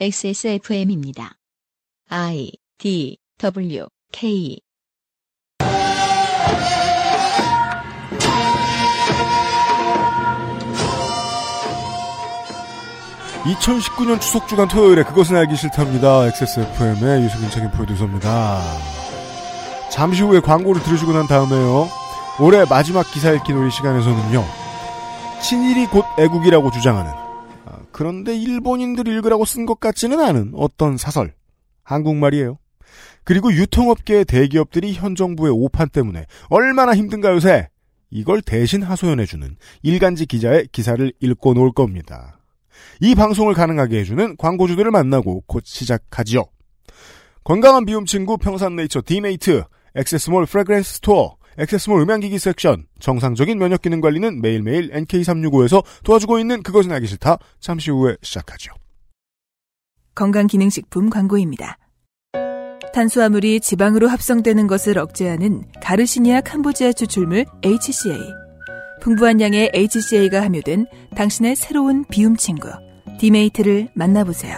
XSFM입니다. I D W K 2019년 추석 주간 토요일에 그것은 알기 싫답니다. XSFM의 유승민 책임 프로듀서입니다. 잠시 후에 광고를 들으시고 난 다음에요. 올해 마지막 기사 읽기 놀이 시간에서는요. 친일이 곧 애국이라고 주장하는 아, 그런데 일본인들 읽으라고 쓴 것 같지는 않은 어떤 사설 한국말이에요. 그리고 유통업계의 대기업들이 현 정부의 오판 때문에 얼마나 힘든가 요새 이걸 대신 하소연해주는 일간지 기자의 기사를 읽고 놀 겁니다. 이 방송을 가능하게 해주는 광고주들을 만나고 곧 시작하지요. 건강한 비움 친구 평산네이처 디메이트, 액세스몰 fragrance store, 액세스몰 음향기기 섹션, 정상적인 면역 기능 관리는 매일매일 NK365에서 도와주고 있는 그것은 알기 싫다. 잠시 후에 시작하죠. 건강기능식품 광고입니다. 탄수화물이 지방으로 합성되는 것을 억제하는 가르시니아 캄보지아 추출물 HCA. 풍부한 양의 HCA가 함유된 당신의 새로운 비움 친구 디메이트를 만나보세요.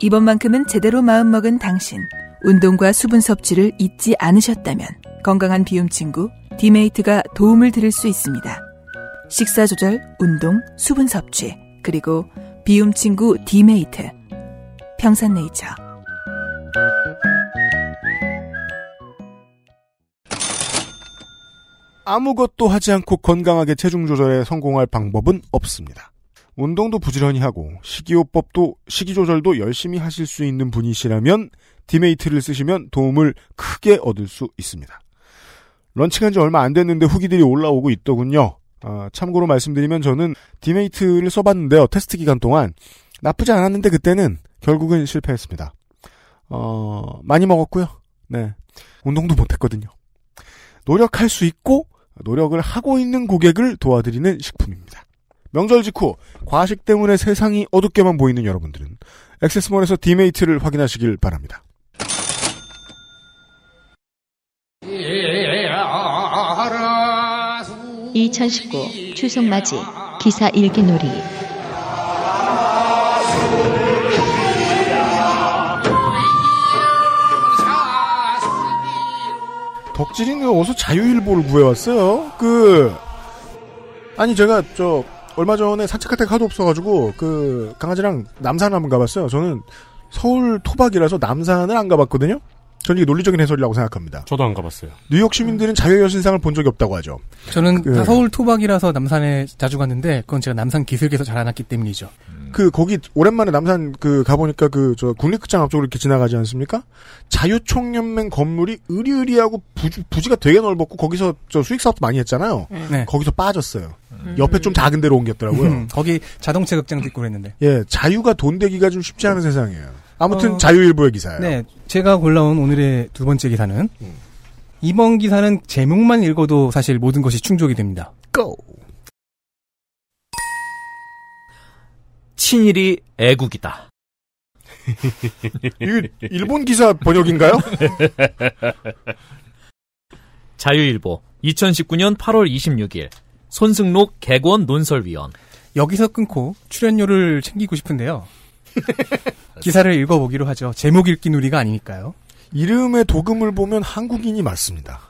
이번만큼은 제대로 마음먹은 당신 운동과 수분 섭취를 잊지 않으셨다면 건강한 비움 친구 디메이트가 도움을 드릴 수 있습니다. 식사 조절, 운동, 수분 섭취 그리고 비움 친구 디메이트 평산네이처 아무것도 하지 않고 건강하게 체중 조절에 성공할 방법은 없습니다. 운동도 부지런히 하고 식이요법도 식이 조절도 열심히 하실 수 있는 분이시라면 디메이트를 쓰시면 도움을 크게 얻을 수 있습니다. 런칭한 지 얼마 안 됐는데 후기들이 올라오고 있더군요. 아, 참고로 말씀드리면 저는 디메이트를 써봤는데요. 테스트 기간 동안 나쁘지 않았는데 그때는 결국은 실패했습니다. 어, 많이 먹었고요. 네. 운동도 못했거든요. 노력할 수 있고 노력을 하고 있는 고객을 도와드리는 식품입니다. 명절 직후 과식 때문에 세상이 어둡게만 보이는 여러분들은 액세스몰에서 디메이트를 확인하시길 바랍니다. 2019 추석 맞이 기사 읽기 놀이 덕질이는 어디서 자유일보를 구해왔어요? 그, 아니, 제가, 저, 얼마 전에 산책할 데가 하도 없어가지고, 그, 강아지랑 남산 한번 가봤어요. 저는 서울 토박이라서 남산을 안 가봤거든요? 저는 이게 논리적인 해설이라고 생각합니다. 저도 안 가봤어요. 뉴욕 시민들은 자유여신상을 본 적이 없다고 하죠. 저는 그- 다 서울 토박이라서 남산에 자주 갔는데 그건 제가 남산 기슭에서 자라났기 때문이죠. 그, 거기, 오랜만에 남산 그, 가보니까 그, 저, 국립극장 앞쪽으로 이렇게 지나가지 않습니까? 자유총연맹 건물이 으리으리하고 부지, 부지가 되게 넓었고, 거기서 저 수익 사업도 많이 했잖아요. 네. 거기서 빠졌어요. 옆에 좀 작은 데로 옮겼더라고요. 음, 거기 자동차 극장도 있고 그랬는데. 예, 자유가 돈 되기가 좀 쉽지 않은 세상이에요. 아무튼 어, 자유일보의 기사예요. 네, 제가 골라온 오늘의 두 번째 기사는 음. 이번 기사는 제목만 읽어도 사실 모든 것이 충족이 됩니다. 고! 친일이 애국이다. 이게 일본 기사 번역인가요? 자유일보 2019년 8월 26일 손승록 개권 논설위원 여기서 끊고 출연료를 챙기고 싶은데요. 기사를 읽어보기로 하죠. 제목 읽기 놀이가 아니니까요. 이름의 도금을 보면 한국인이 맞습니다.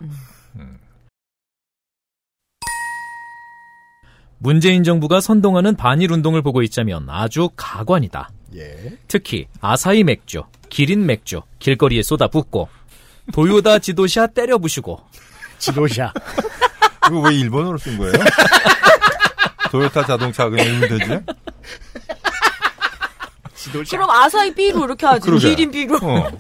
문재인 정부가 선동하는 반일 운동을 보고 있자면 아주 가관이다. 예. 특히 아사히 맥주, 기린 맥주 길거리에 쏟아붓고 도요다 지도샤 때려 부시고 지도샤. 이거 왜 일본어로 쓴 거예요? 도요타 자동차 그냥 읽으면 되지? 그럼 아사히 B로 이렇게 하지. 그러게. 기린 B로. 어.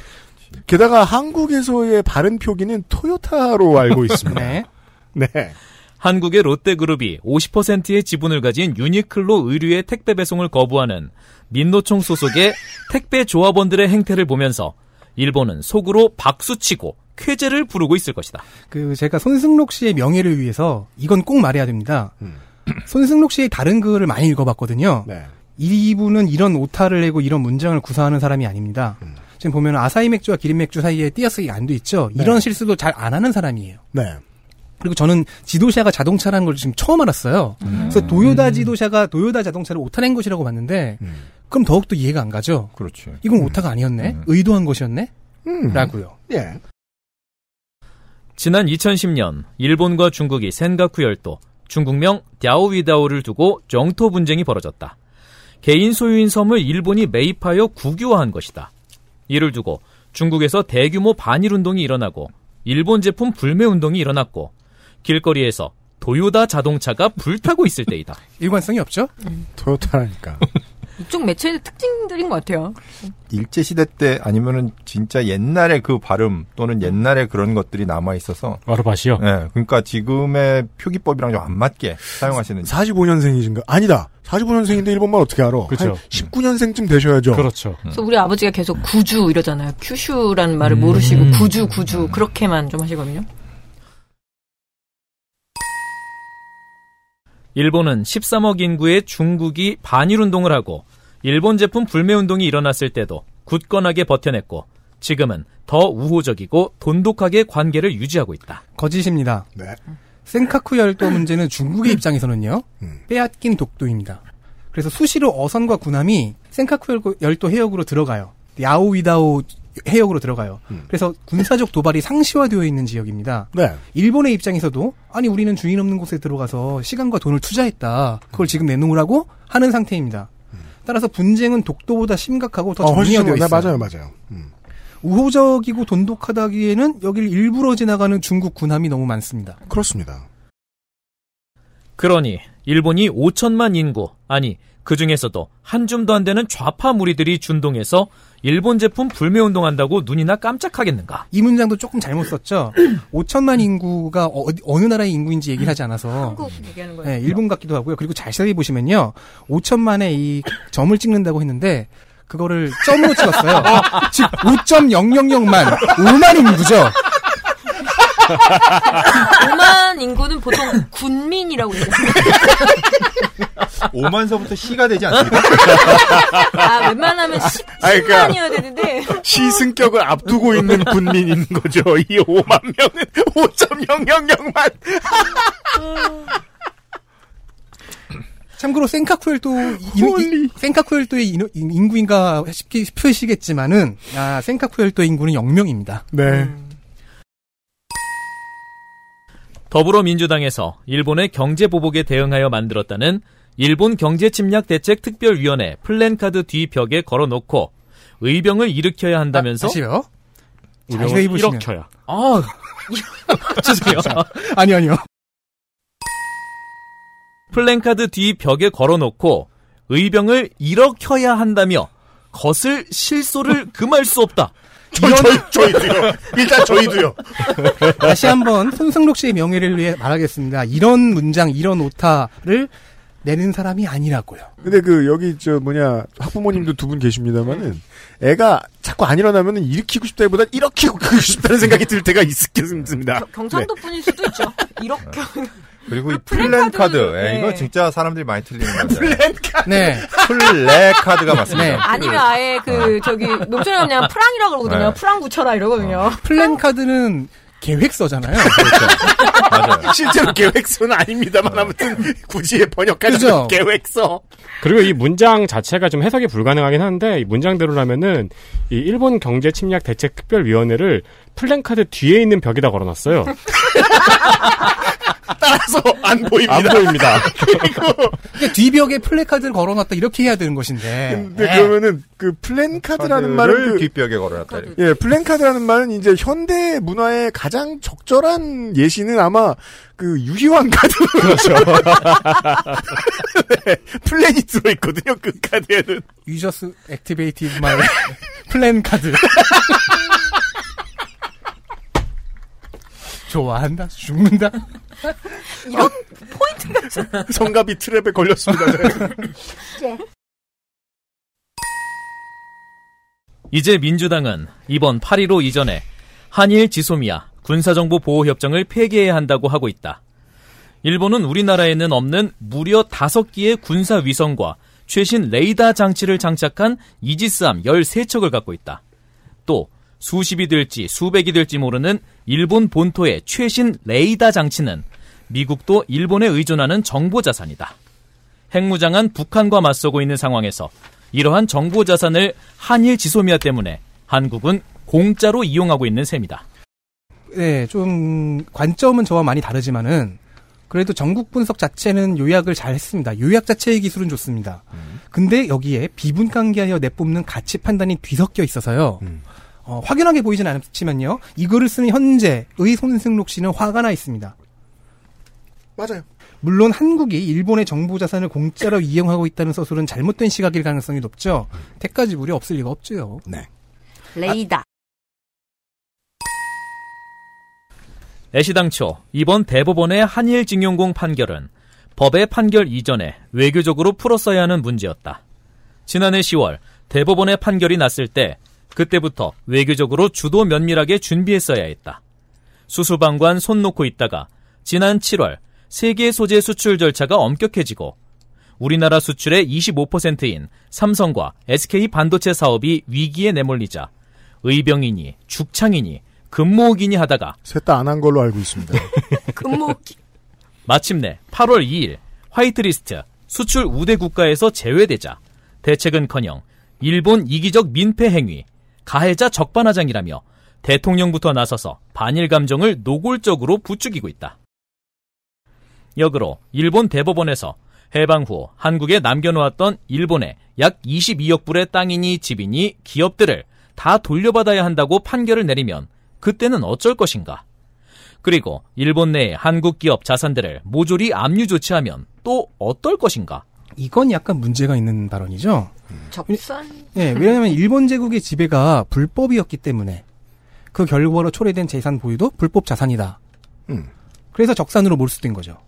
게다가 한국에서의 발음 표기는 토요타로 알고 있습니다. 네. 네. 한국의 롯데그룹이 50%의 지분을 가진 유니클로 의류의 택배 배송을 거부하는 민노총 소속의 택배 조합원들의 행태를 보면서 일본은 속으로 박수치고 쾌재를 부르고 있을 것이다. 그 제가 손승록 씨의 명예를 위해서 이건 꼭 말해야 됩니다. 음. 손승록 씨의 다른 글을 많이 읽어봤거든요. 네. 이분은 이런 오타를 내고 이런 문장을 구사하는 사람이 아닙니다. 음. 지금 보면 아사히 맥주와 기린 맥주 사이에 띄어쓰기 안 돼 있죠. 네. 이런 실수도 잘 안 하는 사람이에요. 네. 그리고 저는 지도샤가 자동차라는 걸 지금 처음 알았어요. 그래서 도요다 지도샤가 도요다 자동차를 오타낸 것이라고 봤는데 음. 그럼 더욱더 이해가 안 가죠. 그렇지. 이건 오타가 아니었네. 음. 의도한 것이었네. 음. 라고요. 예. 지난 2010년 일본과 중국이 센가쿠 열도, 중국명 갸오위다오를 두고 정토 분쟁이 벌어졌다. 개인 소유인 섬을 일본이 매입하여 국유화한 것이다. 이를 두고 중국에서 대규모 반일 운동이 일어나고 일본 제품 불매 운동이 일어났고 길거리에서 도요다 자동차가 불타고 있을 때이다. 일관성이 없죠? 토요타라니까. 이쪽 매체의 특징들인 것 같아요. 일제 시대 때 아니면은 진짜 옛날에 그 발음 또는 옛날에 그런 것들이 남아 있어서 와르바시요. 예. 그러니까 지금의 표기법이랑 좀 안 맞게 사용하시는 45년생이신가? 아니다. 45년생인데 일본말 어떻게 알아? 한 19년생쯤 되셔야죠. 그렇죠. 그래서 우리 아버지가 계속 구주 이러잖아요. 큐슈라는 말을 모르시고 구주 구주 그렇게만 좀 하시거든요. 일본은 13억 인구의 중국이 반일 운동을 하고 일본 제품 불매 운동이 일어났을 때도 굳건하게 버텨냈고 지금은 더 우호적이고 돈독하게 관계를 유지하고 있다. 거짓입니다. 네. 센카쿠 열도 문제는 중국의 입장에서는요. 음. 빼앗긴 독도입니다. 그래서 수시로 어선과 군함이 센카쿠 열도 해역으로 들어가요. 야오위다오 해역으로 들어가요. 음. 그래서 군사적 도발이 상시화되어 있는 지역입니다. 네. 일본의 입장에서도 아니 우리는 주인 없는 곳에 들어가서 시간과 돈을 투자했다. 그걸 지금 내놓으라고 하는 상태입니다. 따라서 분쟁은 독도보다 심각하고 더 어, 정리되어 네, 있어요. 맞아요, 맞아요. 음. 우호적이고 돈독하다기에는 여기를 일부러 지나가는 중국 군함이 너무 많습니다. 그렇습니다. 그러니 일본이 5천만 인구 아니 그 중에서도 한 줌도 안 되는 좌파 무리들이 준동해서 일본 제품 불매 운동한다고 눈이나 깜짝하겠는가? 이 문장도 조금 잘못 썼죠. 5천만 인구가 어, 어느 나라의 인구인지 얘기를 하지 않아서 한국 얘기하는 거예요. 네, 일본 같기도 하고요. 그리고 자세히 보시면요. 5천만에 이 점을 찍는다고 했는데 그거를 점으로 찍었어요. 즉 5.000만 5만 인구죠. 5만 인구는 보통 군민이라고 그래요. 5만서부터 시가 되지 않습니까? 아, 웬만하면 10, 아니, 그러니까- 10만이어야 되는데. 시승격을 앞두고 있는 군민인 거죠. 이 5만 명은 5.000만. 참고로 센카쿠엘도. 센카쿠엘도의 인- 인구인가 싶기 싶으시겠지만은 아, 센카쿠엘도 인구는 0명입니다. 네. 더불어민주당에서 일본의 경제 보복에 대응하여 만들었다는 일본 경제 침략 대책 특별위원회 플랜카드 뒤 벽에 걸어놓고 의병을 일으켜야 한다면서 아, 보시면. 일으켜야. 아 죄송해요. 아니 아니요. 플랜카드 뒤 벽에 걸어놓고 의병을 일으켜야 한다며 것을 실소를 금할 수 없다. 저, 저희, 저희도요. 일단 저희도요. 다시 한번 손승록 씨의 명예를 위해 말하겠습니다. 이런 문장, 이런 오타를 내는 사람이 아니라고요. 근데 그, 여기, 저, 뭐냐, 학부모님도 두 분 계십니다만은, 애가 자꾸 안 일어나면은 일으키고 싶다기보다 일으키고 싶다는 생각이 들 때가 있겠습니다. 겨- 경상도 분일 수도 있죠. 이렇게. 그리고 이 플랜 카드는- 플랜카드. 예, 네. 이거 진짜 사람들이 많이 틀리는 거죠. 네. 플래카드가 맞습니다. 네. 아니면 아예 그, 저기, 농촌에 가면 프랑이라고 그러거든요. 네. 프랑 붙여라 이러거든요. 플랜 카드는 계획서잖아요. 맞아요. 실제로 계획서는 아닙니다만, 아무튼, 굳이 번역하는 그죠? 계획서. 그리고 이 문장 자체가 좀 해석이 불가능하긴 한데 이 문장대로라면은 이 일본 경제 침략 대책 특별위원회를 플랜카드 뒤에 있는 벽에다 걸어놨어요. 따라서 안 보입니다. 안 보입니다. 그러니까 뒤벽에 플래카드를 걸어놨다 이렇게 해야 되는 것인데. 근데 그러면은, 그, 플랜카드라는 말은 그, 뒷벽에 걸어놨다. 이렇게. 예, 플랜카드라는 말은 이제 현대 문화의 가장 적절한 예시는 아마 그 유희왕 카드. 그렇죠. 네, 플랜이 들어있거든요, 그 카드에는. You just activated my plan card. 좋아한다, 죽는다. 이런 포인트가 성갑이 트랩에 걸렸습니다. 제가. 이제 민주당은 이번 8.15 이전에 한일 지소미아 군사정보 보호협정을 폐기해야 한다고 하고 있다. 일본은 우리나라에는 없는 무려 5기의 군사 위성과 최신 레이더 장치를 장착한 이지스함 13척을 갖고 있다. 또 수십이 될지 수백이 될지 모르는 일본 본토의 최신 레이더 장치는 미국도 일본에 의존하는 정보 자산이다. 핵무장한 북한과 맞서고 있는 상황에서 이러한 정보 자산을 한일 지소미아 때문에 한국은 공짜로 이용하고 있는 셈이다. 네, 좀 관점은 저와 많이 다르지만은 그래도 전국 분석 자체는 요약을 잘 했습니다. 요약 자체의 기술은 좋습니다. 근데 여기에 비분관계하여 내뿜는 가치 판단이 뒤섞여 있어서요. 음. 어, 확연하게 보이진 않지만요. 이 글을 쓰는 현재의 손승록 씨는 화가 나 있습니다. 맞아요. 물론 한국이 일본의 정보 자산을 공짜로 이용하고 있다는 서술은 잘못된 시각일 가능성이 높죠. 택까지 무리 없을 리가 없죠. 네. 레이다. 애시당초 이번 대법원의 한일징용공 판결은 법의 판결 이전에 외교적으로 풀었어야 하는 문제였다. 지난해 10월 대법원의 판결이 났을 때 그때부터 외교적으로 주도 면밀하게 준비했어야 했다. 수수방관 손 놓고 있다가 지난 7월 세계 소재 수출 절차가 엄격해지고 우리나라 수출의 25%인 삼성과 SK 반도체 사업이 위기에 내몰리자 의병이니 죽창이니 금모으기니 하다가 셋 다 안 한 걸로 알고 있습니다. 금모기. 마침내 8월 2일 화이트리스트 수출 우대 국가에서 제외되자 대책은커녕 일본 이기적 민폐 행위, 가해자 적반하장이라며 대통령부터 나서서 반일 감정을 노골적으로 부추기고 있다. 역으로 일본 대법원에서 해방 후 한국에 남겨놓았던 일본의 약 22억 불의 땅이니 집이니 기업들을 다 돌려받아야 한다고 판결을 내리면 그때는 어쩔 것인가? 그리고 일본 내 한국 기업 자산들을 모조리 압류 조치하면 또 어떨 것인가? 이건 약간 문제가 있는 발언이죠. 접산. 네, 왜냐하면 일본 제국의 지배가 불법이었기 때문에 그 결과로 초래된 재산 보유도 불법 자산이다. 음. 그래서 적산으로 몰수된 거죠.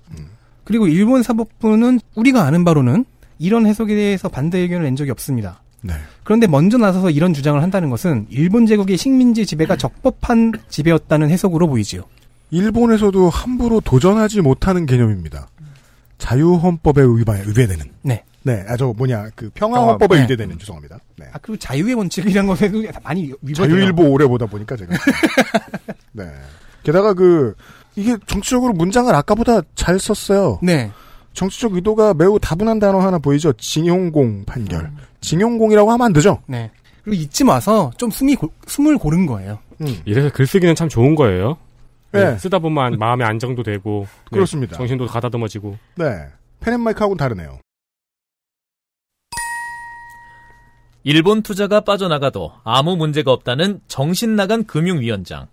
그리고 일본 사법부는 우리가 아는 바로는 이런 해석에 대해서 반대 의견을 낸 적이 없습니다. 네. 그런데 먼저 나서서 이런 주장을 한다는 것은 일본 제국의 식민지 지배가 적법한 지배였다는 해석으로 보이지요. 일본에서도 함부로 도전하지 못하는 개념입니다. 자유헌법에 위반, 위배되는. 네. 네, 아, 저 뭐냐, 그 평화헌법에 네. 위배되는, 죄송합니다. 네. 아 그리고 자유의 원칙이란 것에도 많이 위반돼요. 자유일보 오래 보다 보니까 제가. 네. 게다가 그, 이게 정치적으로 문장을 아까보다 잘 썼어요. 네. 정치적 의도가 매우 다분한 단어 하나 보이죠? 징용공 판결. 징용공이라고 하면 안 되죠? 네. 그리고 이쯤 와서 좀 숨이 고- 숨을 고른 거예요. 음. 이래서 글쓰기는 참 좋은 거예요. 네. 네, 쓰다 보면 마음의 안정도 되고 네, 그렇습니다. 정신도 가다듬어지고 네. 펜앤마이크하고는 다르네요. 일본 투자가 빠져나가도 아무 문제가 없다는 정신 나간 금융위원장.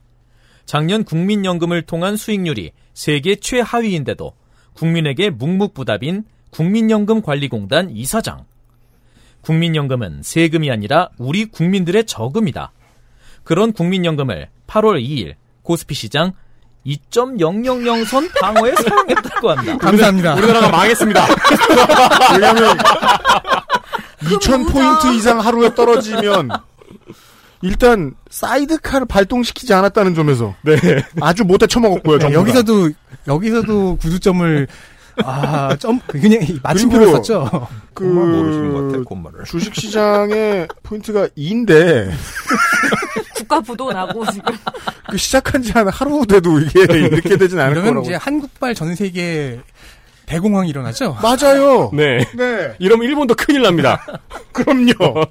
작년 국민연금을 통한 수익률이 세계 최하위인데도 국민에게 묵묵부답인 국민연금관리공단 이사장. 국민연금은 세금이 아니라 우리 국민들의 저금이다. 그런 국민연금을 8월 2일 코스피 시장 2.000선 방어에 사용했다고 한다. 감사합니다. 우리나라가 망했습니다. 왜냐면, 2,000포인트 이상 하루에 떨어지면, 일단, 사이드카를 발동시키지 않았다는 점에서. 네. 아주 못해 처먹었고요, 네. 여기서도 여기서도 구두점을 아 점 그냥 이 마침표를 썼죠. 그, 모르시는 것 같아, 콧말을. 주식시장의 포인트가 2인데, 국가 부도 나고 지금. 그 시작한 지 한 하루 돼도 이게 이렇게 되진 않을 거라고. 이제 한국발 전 세계 대공황이 일어나죠. 맞아요. 네. 네. 이러면 일본도 큰일 납니다. 그럼요.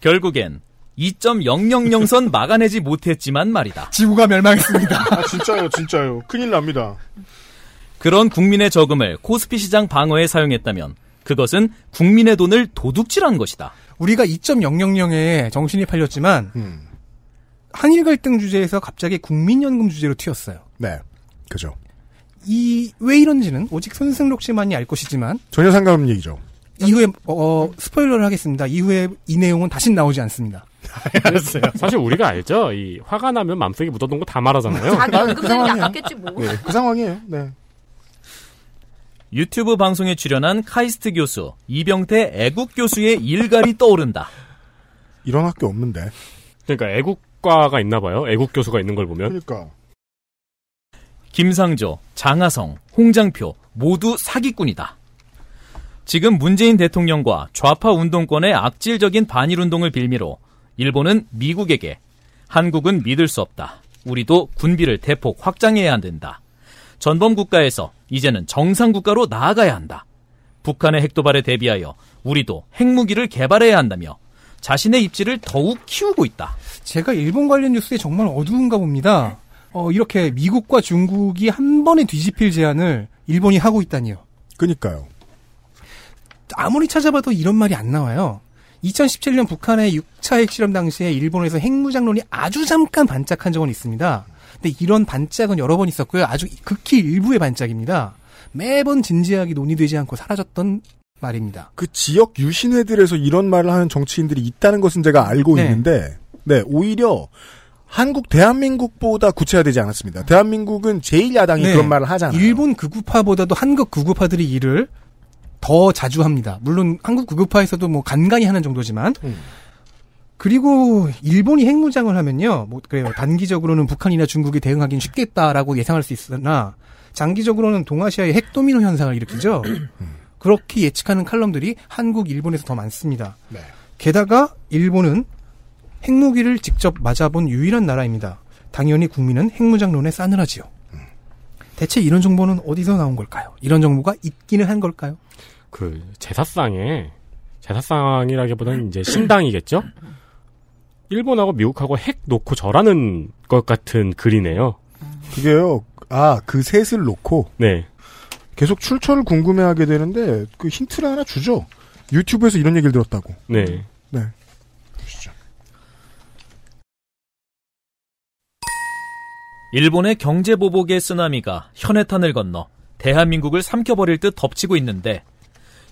결국엔 2.000선 막아내지 못했지만 말이다. 지구가 멸망했습니다. 아, 진짜요, 진짜요. 큰일 납니다. 그런 국민의 저금을 코스피 시장 방어에 사용했다면 그것은 국민의 돈을 도둑질한 것이다. 우리가 2.000에 정신이 팔렸지만 음. 한일 갈등 주제에서 갑자기 국민연금 주제로 튀었어요. 네. 그죠. 이 왜 이런지는 오직 손승록 씨만이 알 것이지만 전혀 상관없는 얘기죠. 이후에 어, 스포일러를 하겠습니다. 이후에 이 내용은 다시 나오지 않습니다. 알았어요. 사실 우리가 알죠. 이 화가 나면 맘속에 묻어둔 거 다 말하잖아요. 자기 그 연금생이 상황이에요. 아깝겠지 뭐. 그 상황이에요. 네. 유튜브 방송에 출연한 카이스트 교수, 이병태 애국 교수의 일갈이 떠오른다. 이런 학교 없는데. 그러니까 애국 과가 있나 봐요. 애국 교수가 있는 걸 보면. 그러니까. 김상조, 장하성, 홍장표 모두 사기꾼이다. 지금 문재인 대통령과 좌파 운동권의 악질적인 반일 운동을 빌미로 일본은 미국에게 한국은 믿을 수 없다. 우리도 군비를 대폭 확장해야 한다. 전범 국가에서 이제는 정상 국가로 나아가야 한다. 북한의 핵도발에 대비하여 우리도 핵무기를 개발해야 한다며 자신의 입지를 더욱 키우고 있다. 제가 일본 관련 뉴스에 정말 어두운가 봅니다. 어, 이렇게 미국과 중국이 한 번에 뒤집힐 제안을 일본이 하고 있다니요. 그니까요. 아무리 찾아봐도 이런 말이 안 나와요. 2017년 북한의 6차 핵실험 당시에 일본에서 핵무장론이 아주 잠깐 반짝한 적은 있습니다. 근데 이런 반짝은 여러 번 있었고요. 아주 극히 일부의 반짝입니다. 매번 진지하게 논의되지 않고 사라졌던 말입니다. 그 지역 유신회들에서 이런 말을 하는 정치인들이 있다는 것은 제가 알고 네. 있는데, 네, 오히려 한국 대한민국보다 구체화되지 않았습니다. 대한민국은 제1야당이 네. 그런 말을 하잖아요. 일본 극우파보다도 한국 극우파들이 이를 더 자주 합니다. 물론 한국 극우파에서도 뭐 간간히 하는 정도지만 음. 그리고 일본이 핵무장을 하면요, 뭐 그래요. 단기적으로는 북한이나 중국이 대응하기는 쉽겠다라고 예상할 수 있으나 장기적으로는 동아시아의 핵도미노 현상을 일으키죠. 그렇게 예측하는 칼럼들이 한국, 일본에서 더 많습니다. 네. 게다가 일본은 핵무기를 직접 맞아본 유일한 나라입니다. 당연히 국민은 핵무장론에 싸늘하지요. 대체 이런 정보는 어디서 나온 걸까요? 이런 정보가 있기는 한 걸까요? 그 제사상에 제사상이라기보다는 이제 신당이겠죠. 일본하고 미국하고 핵 놓고 절하는 것 같은 글이네요. 그게요, 아, 그 셋을 놓고 네. 계속 출처를 궁금해하게 되는데, 그 힌트를 하나 주죠. 유튜브에서 이런 얘기를 들었다고. 네. 네. 일본의 경제 보복의 쓰나미가 현해탄을 건너 대한민국을 삼켜버릴 듯 덮치고 있는데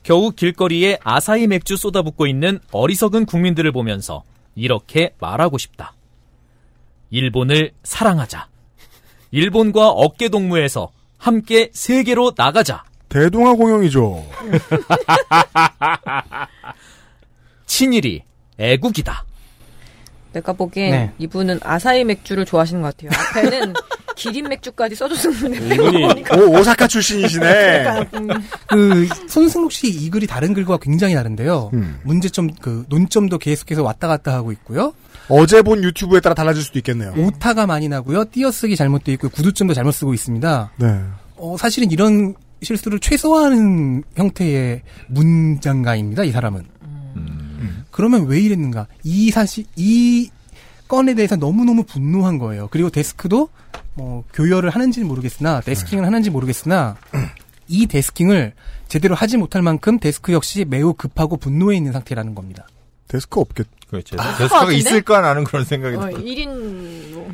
겨우 길거리에 아사히 맥주 쏟아붓고 있는 어리석은 국민들을 보면서 이렇게 말하고 싶다. 일본을 사랑하자. 일본과 어깨 동무해서 함께 세계로 나가자. 대동아 공영이죠. 친일이 애국이다. 내가 보기엔 네. 이분은 아사히 맥주를 좋아하시는 것 같아요. 앞에는 기린 맥주까지 써줬었는데 이분이 오, 오사카 출신이시네. 그 손승록 씨 이 글이 다른 글과 굉장히 다른데요. 음. 문제점 그 논점도 계속해서 왔다 갔다 하고 있고요. 어제 본 유튜브에 따라 달라질 수도 있겠네요. 오타가 많이 나고요. 띄어쓰기 잘못되어 있고 구두점도 잘못 쓰고 있습니다. 네. 어, 사실은 이런 실수를 최소화하는 형태의 문장가입니다. 이 사람은. 그러면 왜 이랬는가? 이 사실 이 건에 대해서 너무너무 분노한 거예요. 그리고 데스크도 뭐 교열을 하는지는 모르겠으나 데스킹을 하는지 모르겠으나 이 데스킹을 제대로 하지 못할 만큼 데스크 역시 매우 급하고 분노해 있는 상태라는 겁니다. 데스크 없겠. 그렇죠. 것 데스크가 같은데? 있을까 나는 그런 생각이 어, 들어요. 1인으로.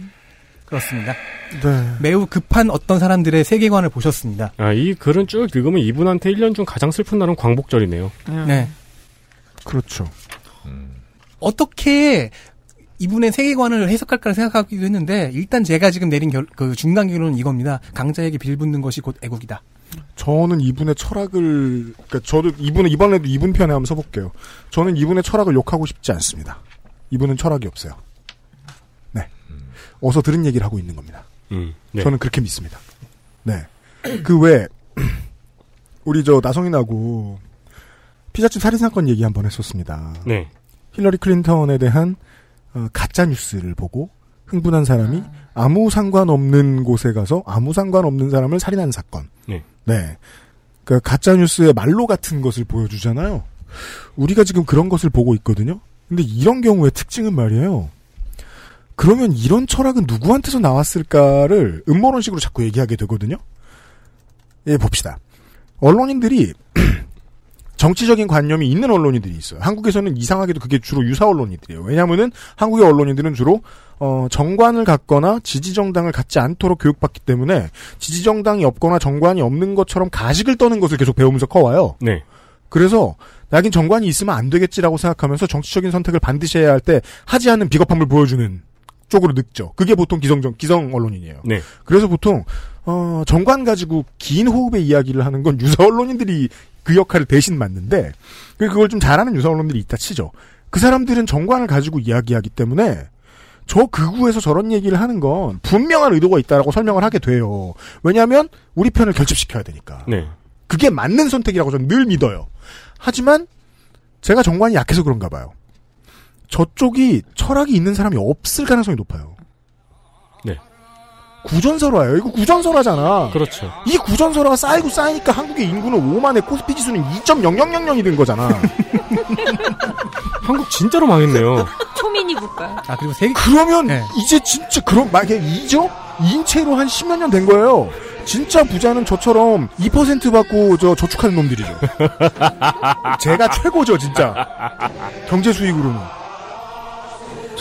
그렇습니다. 네. 매우 급한 어떤 사람들의 세계관을 보셨습니다. 아, 이 글은 쭉 읽으면 이분한테 1년 중 가장 슬픈 날은 광복절이네요. 네. 그렇죠. 어떻게 이분의 세계관을 해석할까 생각하기도 했는데 일단 제가 지금 내린 결, 그 중간 결론은 이겁니다. 강자에게 빌붙는 것이 곧 애국이다. 저는 이분의 철학을, 그러니까 저도 이분은 이번에도 이분 편에 한번 써볼게요. 저는 이분의 철학을 욕하고 싶지 않습니다. 이분은 철학이 없어요. 네. 어서 들은 얘기를 하고 있는 겁니다. 음. 네. 저는 그렇게 믿습니다. 네. 그 외, 우리 저 나성인하고 피자집 살인 사건 얘기 한번 했었습니다. 네. 힐러리 클린턴에 대한 어, 가짜 뉴스를 보고 흥분한 사람이 아 무 상관없는 곳에 가서 아무 상관없는 사람을 살인한 사건. 네. 네. 그 가짜 뉴스의 말로 같은 것을 보여주잖아요. 우리가 지금 그런 것을 보고 있거든요. 근데 이런 경우의 특징은 말이에요. 그러면 이런 철학은 누구한테서 나왔을까를 음모론식으로 자꾸 얘기하게 되거든요. 예, 봅시다. 언론인들이 정치적인 관념이 있는 언론인들이 있어요. 한국에서는 이상하게도 그게 주로 유사 언론인들이에요. 왜냐하면은 한국의 언론인들은 주로 어, 정관을 갖거나 지지 정당을 갖지 않도록 교육받기 때문에 지지 정당이 없거나 정관이 없는 것처럼 가식을 떠는 것을 계속 배우면서 커와요. 네. 그래서 나긴 정관이 있으면 안 되겠지라고 생각하면서 정치적인 선택을 반드시 해야 할 때 하지 않는 비겁함을 보여주는 쪽으로 늙죠. 그게 보통 기성정 기성 언론인이에요. 네. 그래서 보통 어, 정관 가지고 긴 호흡의 이야기를 하는 건 유사 언론인들이 그 역할을 대신 맡는데 그- 그걸 좀 잘하는 유사 언론들이 있다 치죠. 그 사람들은 정관을 가지고 이야기하기 때문에 저 극우에서 저런 얘기를 하는 건 분명한 의도가 있다라고 설명을 하게 돼요. 왜냐하면 우리 편을 결집시켜야 되니까. 네. 그게 맞는 선택이라고 저는 늘 믿어요. 하지만 제가 정관이 약해서 그런가 봐요. 저쪽이 철학이 있는 사람이 없을 가능성이 높아요. 네. 구전설화예요. 이거 구전설화잖아. 그렇죠. 이 구전설화가 쌓이고 쌓이니까 한국의 인구는 5만에 코스피 지수는 2.0000이 된 거잖아. 한국 진짜로 망했네요. 초미니 국가. 아 그리고 세계 그러면 네. 이제 진짜 그런 만약에 2죠? 인체로 한 10몇 년 된 거예요. 진짜 부자는 저처럼 2% 받고 저 저축하는 놈들이죠. 제가 최고죠, 진짜. 경제 수익으로는.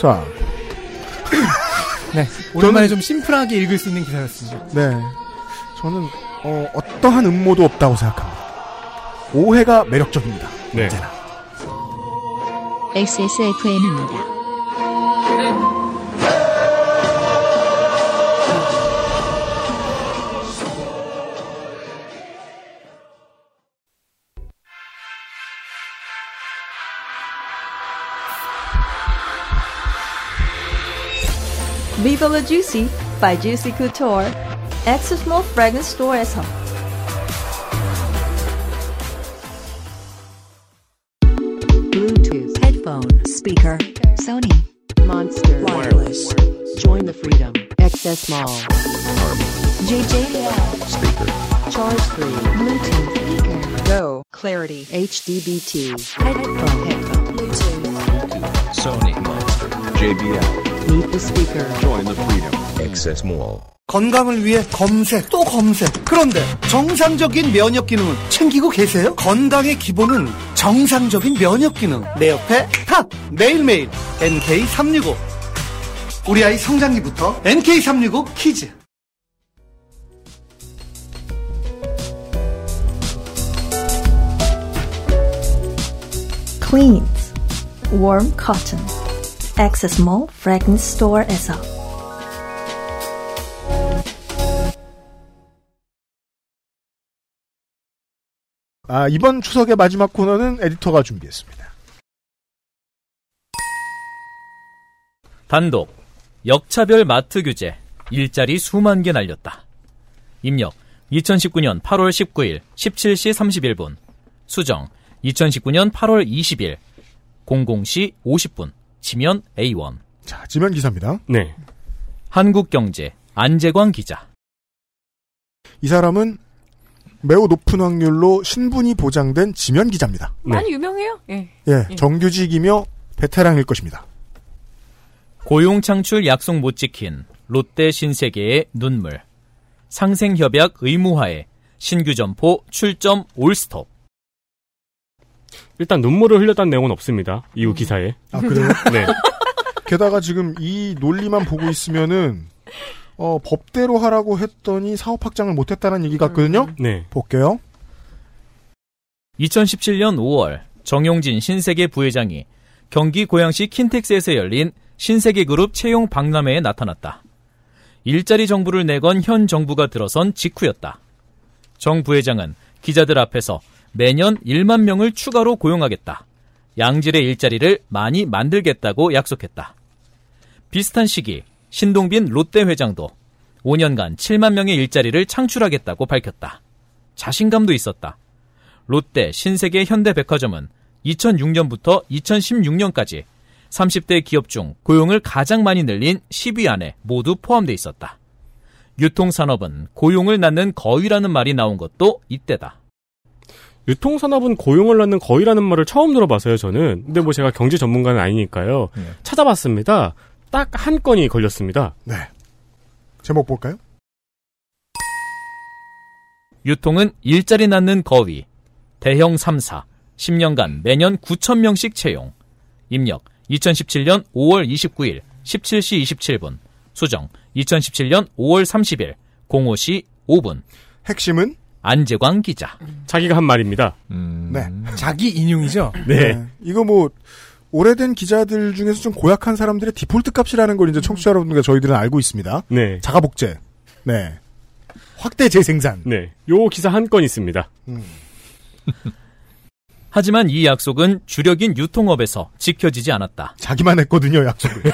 자, 네 오랜만에 좀 심플하게 읽을 수 있는 기사였습니다. 네. 저는 어, 어떠한 음모도 없다고 생각합니다. 오해가 매력적입니다. 네. 언제나. XSFM입니다. Viva La Juicy by Juicy Couture. X Small Fragrance Store에서 Bluetooth, headphone, speaker, Sony, Monster, wireless. Join the freedom. XS Mall. JJL, speaker, charge free, Bluetooth, speaker, Go, Clarity, HDBT, headphone, headphone, Bluetooth, Sony Monster. JBL. meet the speaker. Join the freedom. Access Mall. 건강을 위해 검색 또 검색. 그런데 정상적인 면역 기능은 챙기고 계세요? 건강의 기본은 정상적인 면역 기능. 내 옆에 탑 매일매일 NK365. 우리 아이 성장기부터 NK365 키즈. Cleans Warm Cotton. Small Fragrance Store에서 아, 이번 추석의 마지막 코너는 에디터가 준비했습니다. 단독 역차별 마트 규제 일자리 수만 개 날렸다. 입력 2019년 8월 19일 17시 31분 수정 2019년 8월 20일 00시 50분 지면 A1 자, 지면 기사입니다. 네. 한국경제 안재광 기자 이 사람은 매우 높은 확률로 신분이 보장된 지면 기자입니다. 많이 유명해요. 예. 예, 정규직이며 베테랑일 것입니다. 고용 창출 약속 못 지킨 롯데 신세계의 눈물 상생협약 의무화에 신규 점포 출점 올스톱 일단 눈물을 흘렸다는 내용은 없습니다. 이후 기사에. 아, 그래요? 네. 게다가 지금 이 논리만 보고 있으면은 어, 법대로 하라고 했더니 사업 확장을 못했다는 얘기 같거든요. 네. 볼게요. 2017년 5월 정용진 신세계 부회장이 경기 고양시 킨텍스에서 열린 신세계그룹 채용 박람회에 나타났다. 일자리 정부를 내건 현 정부가 들어선 직후였다. 정 부회장은 기자들 앞에서 매년 1만 명을 추가로 고용하겠다. 양질의 일자리를 많이 만들겠다고 약속했다. 비슷한 시기 신동빈 롯데 회장도 5년간 7만 명의 일자리를 창출하겠다고 밝혔다. 자신감도 있었다. 롯데, 신세계, 현대백화점은 2006년부터 2016년까지 30대 기업 중 고용을 가장 많이 늘린 10위 안에 모두 포함돼 있었다. 유통산업은 고용을 낳는 거위라는 말이 나온 것도 이때다. 유통산업은 고용을 낳는 거의라는 말을 처음 들어봐서요, 저는. 근데 뭐 제가 경제 전문가는 아니니까요. 찾아봤습니다. 딱 한 건이 걸렸습니다. 네. 제목 볼까요? 유통은 일자리 낳는 거위. 대형 3사. 10년간 매년 9천명씩 채용. 입력 2017년 5월 29일 17시 27분. 수정 2017년 5월 30일 05시 5분. 핵심은 안재광 기자. 자기가 한 말입니다. 네. 자기 인용이죠. 네. 이거 뭐 오래된 기자들 중에서 좀 고약한 사람들의 디폴트 값이라는 걸 이제 청취자 여러분과 저희들은 알고 있습니다. 네. 자가복제. 네. 확대 재생산. 네. 요 기사 한 건 있습니다. 하지만 이 약속은 주력인 유통업에서 지켜지지 않았다. 자기만 했거든요, 약속을.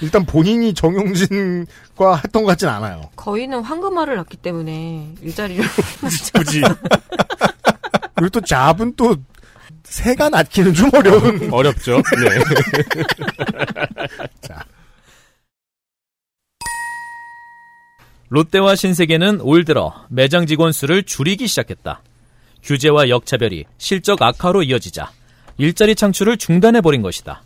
일단 본인이 정용진과 했던 것 같진 않아요. 거의는 황금알을 낳기 때문에 일자리를 굳이. 그리고 또 잡은 또 새가 낳기는 좀 어려운. 어렵죠. 네. 자. 롯데와 신세계는 올 들어 매장 직원 수를 줄이기 시작했다. 규제와 역차별이 실적 악화로 이어지자 일자리 창출을 중단해 버린 것이다.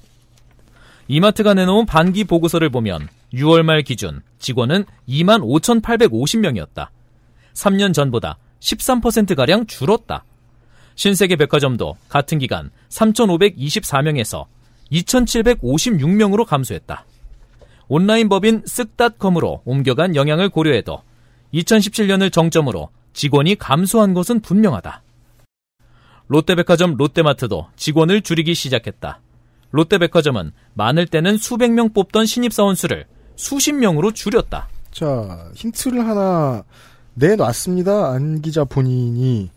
이마트가 내놓은 반기 보고서를 보면 6월 말 기준 직원은 2만 5,850명이었다. 3년 전보다 13%가량 줄었다. 신세계 백화점도 같은 기간 3,524명에서 2,756명으로 감소했다. 온라인 법인 쓱닷컴으로 옮겨간 영향을 고려해도 2017년을 정점으로 직원이 감소한 것은 분명하다. 롯데백화점 롯데마트도 직원을 줄이기 시작했다. 롯데백화점은 많을 때는 수백 명 뽑던 신입사원 수를 수십 명으로 줄였다. 자, 힌트를 하나 내놨습니다. 안 기자 본인이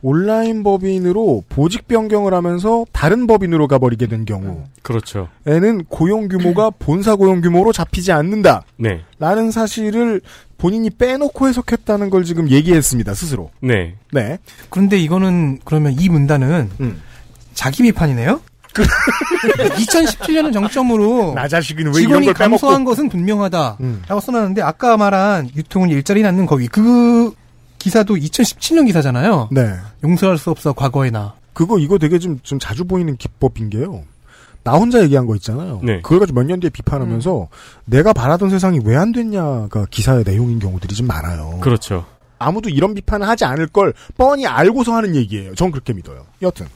온라인 법인으로 보직 변경을 하면서 다른 법인으로 가버리게 된 경우 그렇죠. 에는 고용 규모가 본사 고용 규모로 잡히지 않는다. 네. 라는 사실을 본인이 빼놓고 해석했다는 걸 지금 얘기했습니다. 스스로. 네. 네. 그런데 이거는 그러면 이 문단은 음. 자기 비판이네요? 2017년을 정점으로 나 자식은 왜 이런 직원이 걸 빼먹고 감소한 것은 분명하다라고 음. 써놨는데 아까 말한 유통은 일자리 낳는 거위 그 기사도 2017년 기사잖아요. 네. 용서할 수 없어 과거의 나. 그거 이거 되게 좀, 좀 자주 보이는 기법인 게요. 나 혼자 얘기한 거 있잖아요. 네. 그걸 가지고 몇 년 뒤에 비판하면서 내가 바라던 세상이 왜 안 됐냐가 기사의 내용인 경우들이 좀 많아요. 그렇죠. 아무도 이런 비판을 하지 않을 걸 뻔히 알고서 하는 얘기예요. 전 그렇게 믿어요. 여튼.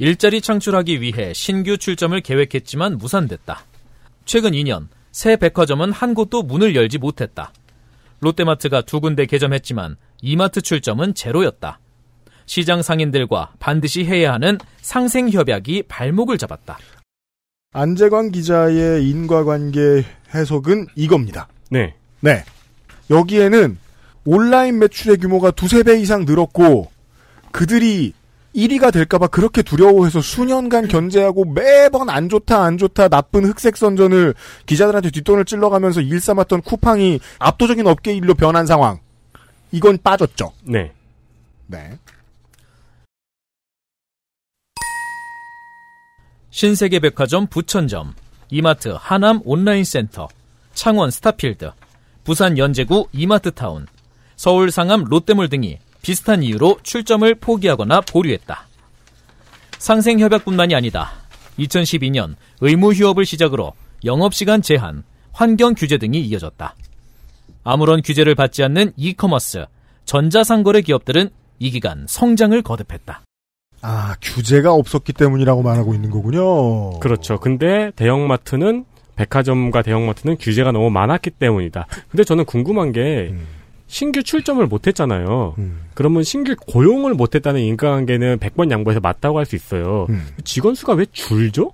일자리 창출하기 위해 신규 출점을 계획했지만 무산됐다. 최근 2년 새 백화점은 한 곳도 문을 열지 못했다. 롯데마트가 두 군데 개점했지만 이마트 출점은 제로였다. 시장 상인들과 반드시 해야 하는 상생 협약이 발목을 잡았다. 안재광 기자의 인과관계 해석은 이겁니다. 네. 네. 여기에는 온라인 매출의 규모가 두세 배 이상 늘었고 그들이 1위가 될까봐 그렇게 두려워해서 수년간 견제하고 매번 안 좋다 안 좋다 나쁜 흑색 선전을 기자들한테 뒷돈을 찔러가면서 일삼았던 쿠팡이 압도적인 업계 일로 변한 상황. 이건 빠졌죠. 네. 네. 신세계백화점 부천점, 이마트 하남 온라인센터, 창원 스타필드, 부산 연제구 이마트타운, 서울 상암 롯데몰 등이 비슷한 이유로 출점을 포기하거나 보류했다. 상생협약뿐만이 아니다. 2012년 의무휴업을 시작으로 영업시간 제한, 환경 규제 등이 이어졌다. 아무런 규제를 받지 않는 이커머스, 전자상거래 기업들은 이 기간 성장을 거듭했다. 아, 규제가 없었기 때문이라고 말하고 있는 거군요. 그렇죠. 근데 대형마트는 백화점과 대형마트는 규제가 너무 많았기 때문이다. 근데 저는 궁금한 게 음. 신규 출점을 못했잖아요. 그러면 신규 고용을 못했다는 인과관계는 100번 양보해서 맞다고 할 수 있어요. 음. 직원 수가 왜 줄죠?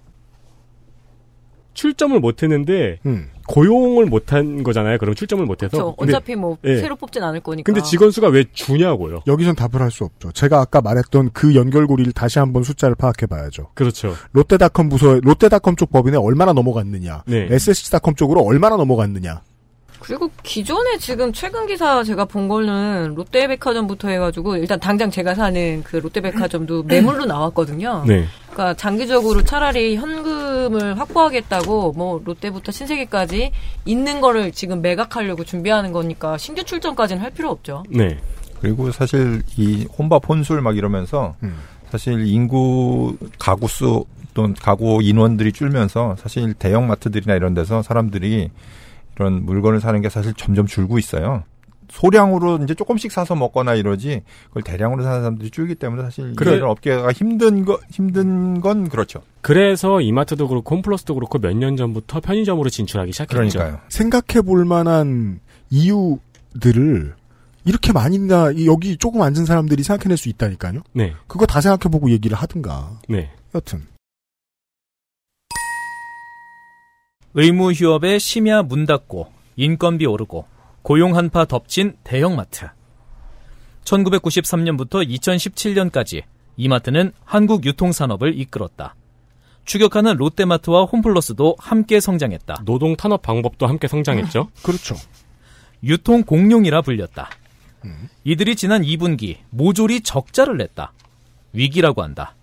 출점을 못했는데 음. 고용을 못한 거잖아요. 그럼 출점을 못해서. 그렇죠. 근데- 어차피 뭐 예. 새로 뽑진 않을 거니까. 근데 직원 수가 왜 주냐고요. 여기선 답을 할 수 없죠. 제가 아까 말했던 그 연결고리를 다시 한번 숫자를 파악해 봐야죠. 그렇죠. 롯데닷컴 부서 롯데닷컴 쪽 법인에 얼마나 넘어갔느냐, 네. SS닷컴 쪽으로 얼마나 넘어갔느냐. 그리고 기존에 지금 최근 기사 제가 본 거는 롯데백화점부터 해가지고 일단 당장 제가 사는 그 롯데백화점도 매물로 나왔거든요. 네. 그러니까 장기적으로 차라리 현금을 확보하겠다고 뭐 롯데부터 신세계까지 있는 거를 지금 매각하려고 준비하는 거니까 신규 출전까지는 할 필요 없죠. 네. 그리고 사실 이 혼밥 혼술 막 이러면서 사실 인구 가구 수 또는 가구 인원들이 줄면서 사실 대형 마트들이나 이런 데서 사람들이 이런 물건을 사는 게 사실 점점 줄고 있어요. 소량으로 이제 조금씩 사서 먹거나 이러지 그걸 대량으로 사는 사람들이 줄기 때문에 사실 그래. 이런 업계가 힘든 거 힘든 건 그렇죠. 그래서 이마트도 그렇고 홈플러스도 그렇고 몇 년 전부터 편의점으로 진출하기 시작했죠. 그러니까요. 생각해 볼 만한 이유들을 이렇게 많이나 이- 여기 조금 앉은 사람들이 생각해낼 수 있다니까요. 네. 그거 다 생각해보고 얘기를 하든가. 네. 여튼 의무 휴업에 심야 문 닫고 인건비 오르고 고용 한파 덮친 대형마트. 1993년부터 2017년까지 이마트는 한국 유통산업을 이끌었다. 추격하는 롯데마트와 홈플러스도 함께 성장했다. 노동 탄업 방법도 함께 성장했죠. 그렇죠. 유통 공룡이라 불렸다. 이들이 지난 2분기 모조리 적자를 냈다. 위기라고 한다.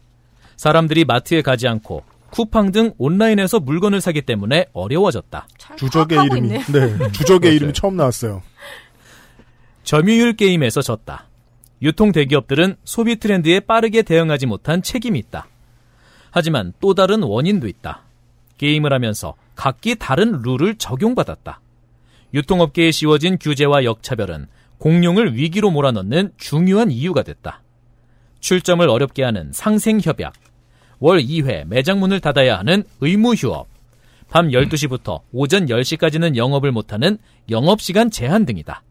사람들이 마트에 가지 않고 쿠팡 등 온라인에서 물건을 사기 때문에 어려워졌다. 주적의 파악하고 이름이. 네 주적의 이름이 처음 나왔어요. 점유율 게임에서 졌다. 유통 대기업들은 소비 트렌드에 빠르게 대응하지 못한 책임이 있다. 하지만 또 다른 원인도 있다. 게임을 하면서 각기 다른 룰을 적용받았다. 유통업계에 씌워진 규제와 역차별은 공룡을 위기로 몰아넣는 중요한 이유가 됐다. 출점을 어렵게 하는 상생협약, 월 2회 매장 문을 닫아야 하는 의무 휴업, 밤 12시부터 오전 10시까지는 영업을 못하는 영업시간 제한 등이다.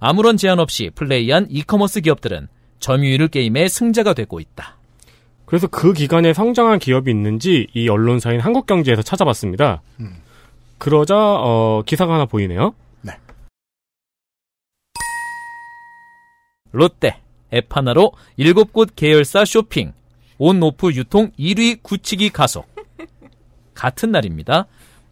아무런 제한 없이 플레이한 이커머스 기업들은 점유율 게임의 승자가 되고 있다. 그래서 그 기간에 성장한 기업이 있는지 이 언론사인 한국경제에서 찾아봤습니다. 그러자 어, 기사가 하나 보이네요. 롯데, 앱 하나로 7곳 계열사 쇼핑, 온오프 유통 1위 굳히기 가속. 같은 날입니다.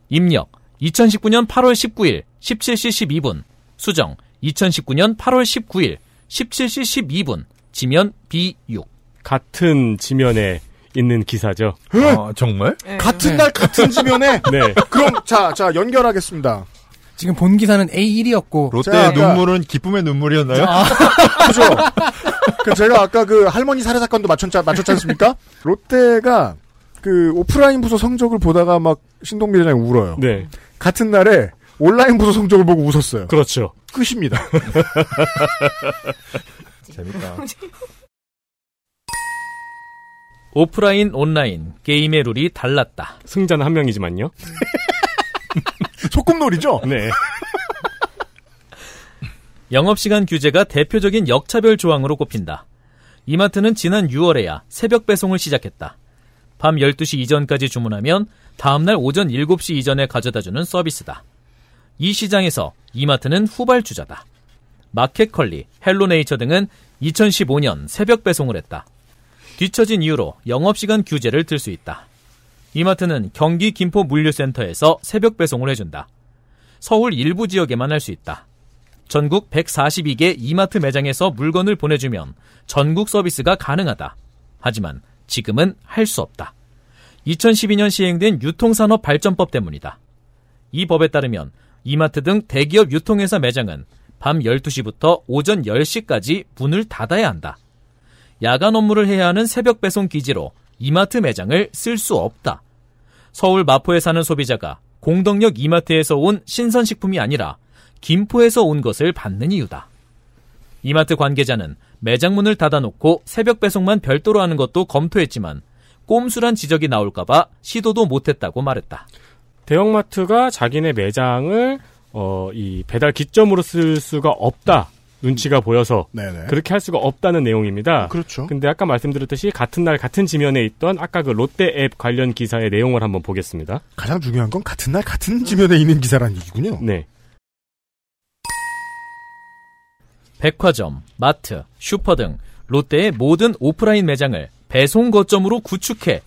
입력 2019년 8월 19일 17시 12분, 수정 2019년 8월 19일 17시 12분, 지면 B6. 같은 지면에 있는 기사죠. 아, 정말? 같은 날 같은 지면에 네. 그럼 자, 자 연결하겠습니다. 지금 본 기사는 A1이었고 롯데의 눈물은 기쁨의 눈물이었나요? 그죠? 그 제가 아까 그 할머니 살해 사건도 맞췄지, 맞췄지 않습니까? 롯데가 그 오프라인 부서 성적을 보다가 막 신동미 대장이 울어요. 네. 같은 날에 온라인 부서 성적을 보고 웃었어요. 그렇죠. 끝입니다. 재밌다. 오프라인, 온라인, 게임의 룰이 달랐다. 승자는 한 명이지만요. 소꿉놀이죠? 네. 영업시간 규제가 대표적인 역차별 조항으로 꼽힌다. 이마트는 지난 6월에야 새벽 배송을 시작했다. 밤 12시 이전까지 주문하면 다음날 오전 7시 이전에 가져다주는 서비스다. 이 시장에서 이마트는 후발주자다. 마켓컬리, 헬로네이처 등은 2015년 새벽 배송을 했다. 뒤처진 이유로 영업시간 규제를 들 수 있다. 이마트는 경기 김포 물류센터에서 새벽 배송을 해준다. 서울 일부 지역에만 할 수 있다. 전국 142개 이마트 매장에서 물건을 보내주면 전국 서비스가 가능하다. 하지만 지금은 할 수 없다. 2012년 시행된 유통산업 발전법 때문이다. 이 법에 따르면 이마트 등 대기업 유통회사 매장은 밤 12시부터 오전 10시까지 문을 닫아야 한다. 야간 업무를 해야 하는 새벽 배송 기지로 이마트 매장을 쓸 수 없다. 서울 마포에 사는 소비자가 공덕역 이마트에서 온 신선식품이 아니라 김포에서 온 것을 받는 이유다. 이마트 관계자는 매장 문을 닫아놓고 새벽 배송만 별도로 하는 것도 검토했지만 꼼수란 지적이 나올까봐 시도도 못했다고 말했다. 대형마트가 자기네 매장을 어, 이 배달 기점으로 쓸 수가 없다. 눈치가 보여서 네네. 그렇게 할 수가 없다는 내용입니다. 그렇죠. 근데 아까 말씀드렸듯이 같은 날 같은 지면에 있던 아까 그 롯데 앱 관련 기사의 내용을 한번 보겠습니다. 가장 중요한 건 같은 날 같은 지면에 있는 기사라는 얘기군요. 네. 백화점, 마트, 슈퍼 등 롯데의 모든 오프라인 매장을 배송 거점으로 구축해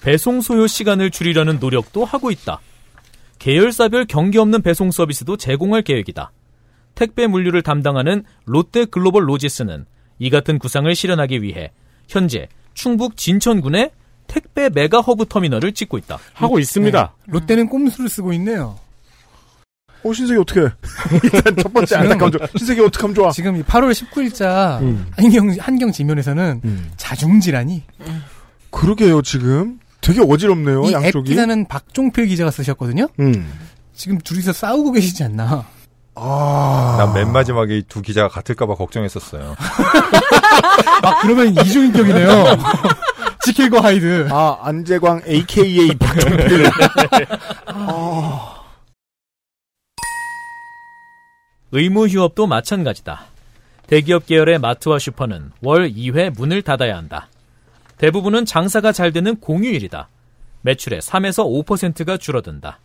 배송 소요 시간을 줄이려는 노력도 하고 있다. 계열사별 경계 없는 배송 서비스도 제공할 계획이다. 택배 물류를 담당하는 롯데 글로벌 로지스는 이 같은 구상을 실현하기 위해 현재 충북 진천군에 택배 메가 허브 터미널을 짓고 있다. 하고 있습니다. 네. 롯데는 꼼수를 쓰고 있네요. 어, 신세계 어떻게 해? 일단 첫 번째 안타까운 점. 신세계 어떻게 하면 좋아? 지금 이 8월 19일자 음. 한경, 한경 지면에서는 자중지란이 그러게요, 지금. 되게 어지럽네요, 이앱 양쪽이. 기사는 박종필 기자가 쓰셨거든요. 음. 지금 둘이서 싸우고 계시지 않나. 아. 난 맨 마지막에 이 두 기자가 같을까봐 걱정했었어요. 아, 그러면 이중인격이네요. 지킬과 그 하이드. 아, 안재광 AKA 박종필. 의무 휴업도 마찬가지다. 대기업 계열의 마트와 슈퍼는 월 2회 문을 닫아야 한다. 대부분은 장사가 잘 되는 공휴일이다. 매출의 3에서 5%가 줄어든다.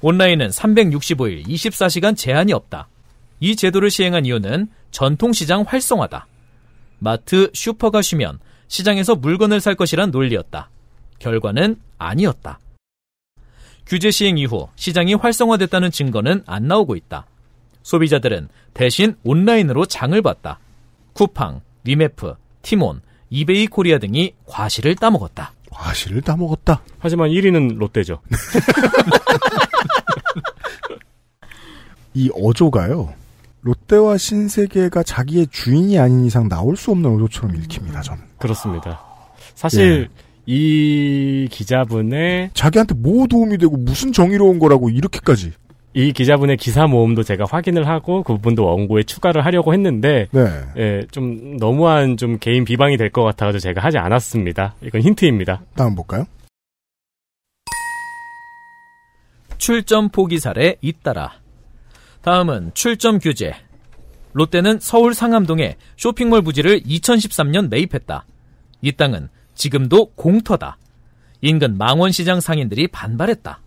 온라인은 365일 24시간 제한이 없다. 이 제도를 시행한 이유는 전통시장 활성화다. 마트, 슈퍼가 쉬면 시장에서 물건을 살 것이란 논리였다. 결과는 아니었다. 규제 시행 이후 시장이 활성화됐다는 증거는 안 나오고 있다. 소비자들은 대신 온라인으로 장을 봤다. 쿠팡, 위메프, 티몬, 이베이 코리아 등이 과실을 따먹었다. 과실을 다 먹었다. 하지만 1위는 롯데죠. 이 어조가요. 롯데와 신세계가 자기의 주인이 아닌 이상 나올 수 없는 어조처럼 읽힙니다. 저는. 그렇습니다. 사실 이 기자분의 자기한테 뭐 도움이 되고 무슨 정의로운 거라고 이렇게까지. 이 기자분의 기사 모음도 제가 확인을 하고 그 부분도 원고에 추가를 하려고 했는데 네. 예, 좀 너무한 좀 개인 비방이 될 것 같아서 제가 하지 않았습니다. 이건 힌트입니다. 다음 볼까요? 출점 포기 사례 잇따라. 다음은 출점 규제. 롯데는 서울 상암동에 쇼핑몰 부지를 2013년 매입했다. 이 땅은 지금도 공터다. 인근 망원시장 상인들이 반발했다.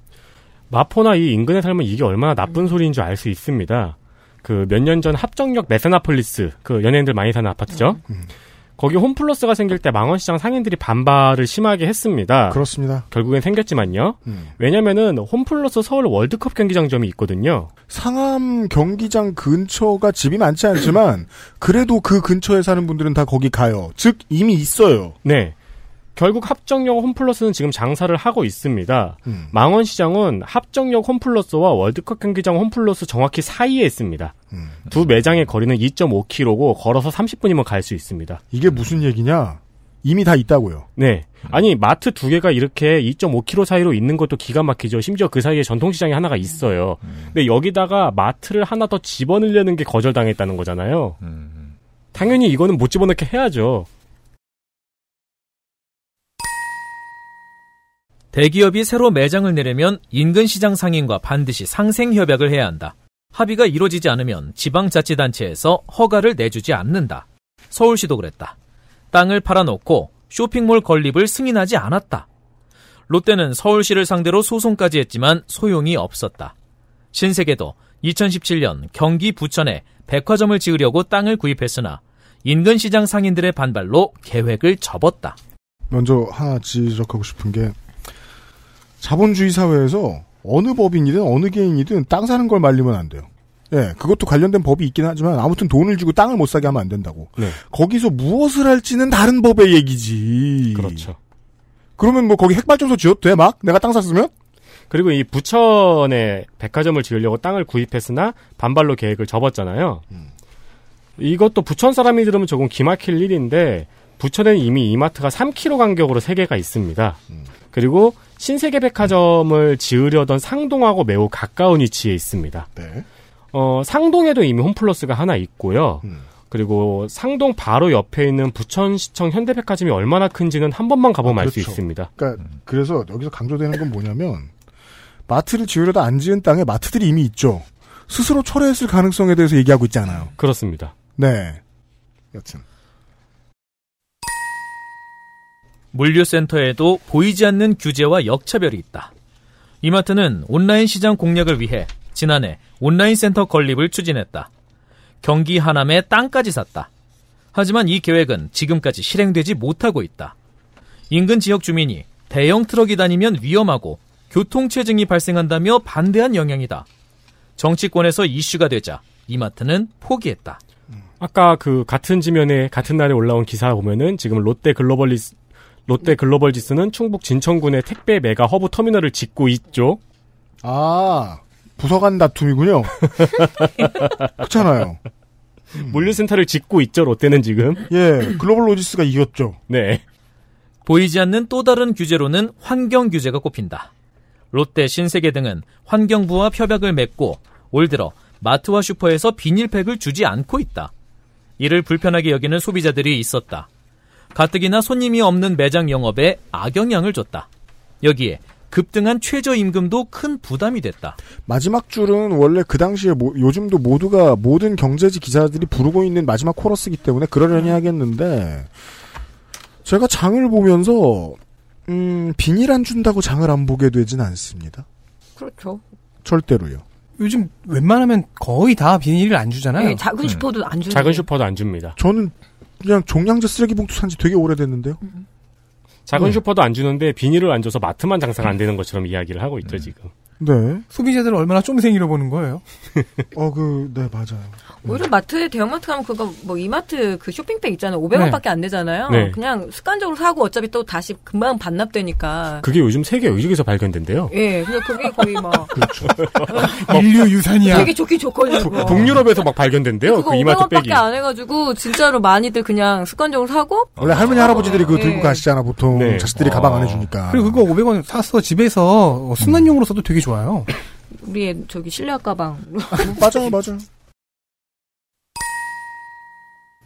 마포나 이 인근에 살면 이게 얼마나 나쁜 소리인 줄 알 수 있습니다. 그 몇 년 전 합정역 메세나폴리스 그 연예인들 많이 사는 아파트죠. 거기 홈플러스가 생길 때 망원시장 상인들이 반발을 심하게 했습니다. 그렇습니다. 결국엔 생겼지만요. 음. 왜냐면은 홈플러스 서울 월드컵 경기장점이 있거든요. 상암 경기장 근처가 집이 많지 않지만 그래도 그 근처에 사는 분들은 다 거기 가요. 즉 이미 있어요. 네. 결국 합정역 홈플러스는 지금 장사를 하고 있습니다. 음. 망원시장은 합정역 홈플러스와 월드컵 경기장 홈플러스 정확히 사이에 있습니다. 음. 두 매장의 거리는 2.5km고 걸어서 30분이면 갈 수 있습니다. 이게 무슨 얘기냐? 이미 다 있다고요. 네. 아니 마트 두 개가 이렇게 2.5km 사이로 있는 것도 기가 막히죠. 심지어 그 사이에 전통시장이 하나가 있어요. 근데 여기다가 마트를 하나 더 집어넣으려는 게 거절당했다는 거잖아요. 당연히 이거는 못 집어넣게 해야죠. 대기업이 새로 매장을 내려면 인근 시장 상인과 반드시 상생 협약을 해야 한다. 합의가 이루어지지 않으면 지방자치단체에서 허가를 내주지 않는다. 서울시도 그랬다. 땅을 팔아놓고 쇼핑몰 건립을 승인하지 않았다. 롯데는 서울시를 상대로 소송까지 했지만 소용이 없었다. 신세계도 2017년 경기 부천에 백화점을 지으려고 땅을 구입했으나 인근 시장 상인들의 반발로 계획을 접었다. 먼저 하나 지적하고 싶은 게 자본주의 사회에서 어느 법인이든 어느 개인이든 땅 사는 걸 말리면 안 돼요. 예, 그것도 관련된 법이 있긴 하지만 아무튼 돈을 주고 땅을 못 사게 하면 안 된다고. 네. 거기서 무엇을 할지는 다른 법의 얘기지. 그렇죠. 그러면 뭐 거기 핵발전소 지어도 돼? 막 내가 땅 샀으면? 그리고 이 부천에 백화점을 지으려고 땅을 구입했으나 반발로 계획을 접었잖아요. 이것도 부천 사람이 들으면 조금 기막힐 일인데 부천에는 이미 이마트가 3km 간격으로 3개가 있습니다. 그리고 신세계 백화점을 지으려던 상동하고 매우 가까운 위치에 있습니다. 네. 어, 상동에도 이미 홈플러스가 하나 있고요. 그리고 상동 바로 옆에 있는 부천시청 현대백화점이 얼마나 큰지는 한 번만 가보면 알수 그렇죠. 있습니다. 그러니까 그래서 여기서 강조되는 건 뭐냐면 마트를 지으려다 안 지은 땅에 마트들이 이미 있죠. 스스로 철회했을 가능성에 대해서 얘기하고 있잖아요. 그렇습니다. 네. 여튼 물류센터에도 보이지 않는 규제와 역차별이 있다. 이마트는 온라인 시장 공략을 위해 지난해 온라인 센터 건립을 추진했다. 경기 하남에 땅까지 샀다. 하지만 이 계획은 지금까지 실행되지 못하고 있다. 인근 지역 주민이 대형 트럭이 다니면 위험하고 교통체증이 발생한다며 반대한 영향이다. 정치권에서 이슈가 되자 이마트는 포기했다. 아까 그 같은 지면에 같은 날에 올라온 기사 보면은 지금 롯데 글로벌로지스 롯데 글로벌로지스는 충북 진천군에 택배 메가 허브 터미널을 짓고 있죠. 아 부서간 다툼이군요. 그렇잖아요. 물류센터를 짓고 있죠. 롯데는 지금. 예, 글로벌 로지스가 이겼죠. 네. 보이지 않는 또 다른 규제로는 환경 규제가 꼽힌다. 롯데, 신세계 등은 환경부와 협약을 맺고 올 들어 마트와 슈퍼에서 비닐팩을 주지 않고 있다. 이를 불편하게 여기는 소비자들이 있었다. 가뜩이나 손님이 없는 매장 영업에 악영향을 줬다. 여기에 급등한 최저임금도 큰 부담이 됐다. 마지막 줄은 원래 그 당시에 모- 요즘도 모두가 모든 경제지 기자들이 부르고 있는 마지막 코러스기 때문에 그러려니 하겠는데 제가 장을 보면서 음, 비닐 안 준다고 장을 안 보게 되진 않습니다. 그렇죠. 절대로요. 요즘 웬만하면 거의 다 비닐을 안 주잖아요. 네, 작은 슈퍼도 안 주는 작은 슈퍼도 안 줍니다. 저는 그냥 종량제 쓰레기 봉투 산지 되게 오래됐는데요. 작은 네. 슈퍼도 안 주는데 비닐을 안 줘서 마트만 장사가 안 되는 것처럼 이야기를 하고 있죠, 지금. 네. 소비자들을 얼마나 쫌생이로 보는 거예요. 어, 그, 네, 맞아요. 오히려 마트에 대형마트 가면 그거 뭐 이마트 그 쇼핑백 있잖아요. 500원밖에 안 내잖아요. 네. 그냥 습관적으로 사고 어차피 또 다시 금방 반납되니까. 그게 요즘 세계 의식에서 발견된대요. 예, 근데 그게 거의 막 인류 유산이야. 되게 좋긴 좋거든요. 그거. 북유럽에서 막 발견된대요. 그거 그 이마트 500원 밖에 백이. 안 해가지고 진짜로 많이들 그냥 습관적으로 사고 원래 할머니, 할아버지들이 그거 들고 예. 가시잖아, 보통. 네. 자식들이 가방 안에 주니까. 그리고 그거 500원 사서 집에서 순환용으로 써도 되게 좋아요. 우리 애 저기 실내화 가방 맞아요, 맞아요.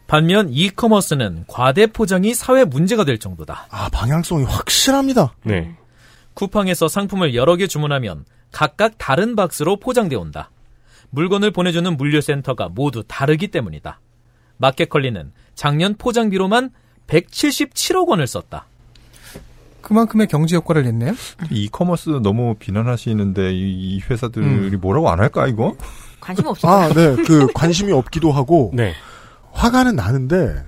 반면 이커머스는 과대 포장이 사회 문제가 될 정도다. 아, 방향성이 확실합니다. 네. 쿠팡에서 상품을 여러 개 주문하면 각각 다른 박스로 포장돼 온다. 물건을 보내주는 물류센터가 모두 다르기 때문이다. 마켓컬리는 작년 포장비로만 177억 원을 썼다. 그만큼의 경제 효과를 냈네요. 이커머스 너무 비난하시는데 이, 이 회사들이 음. 뭐라고 안 할까 이거? 관심 없어. 아, 네. 그, 관심이 없기도 하고. 네. 화가는 나는데,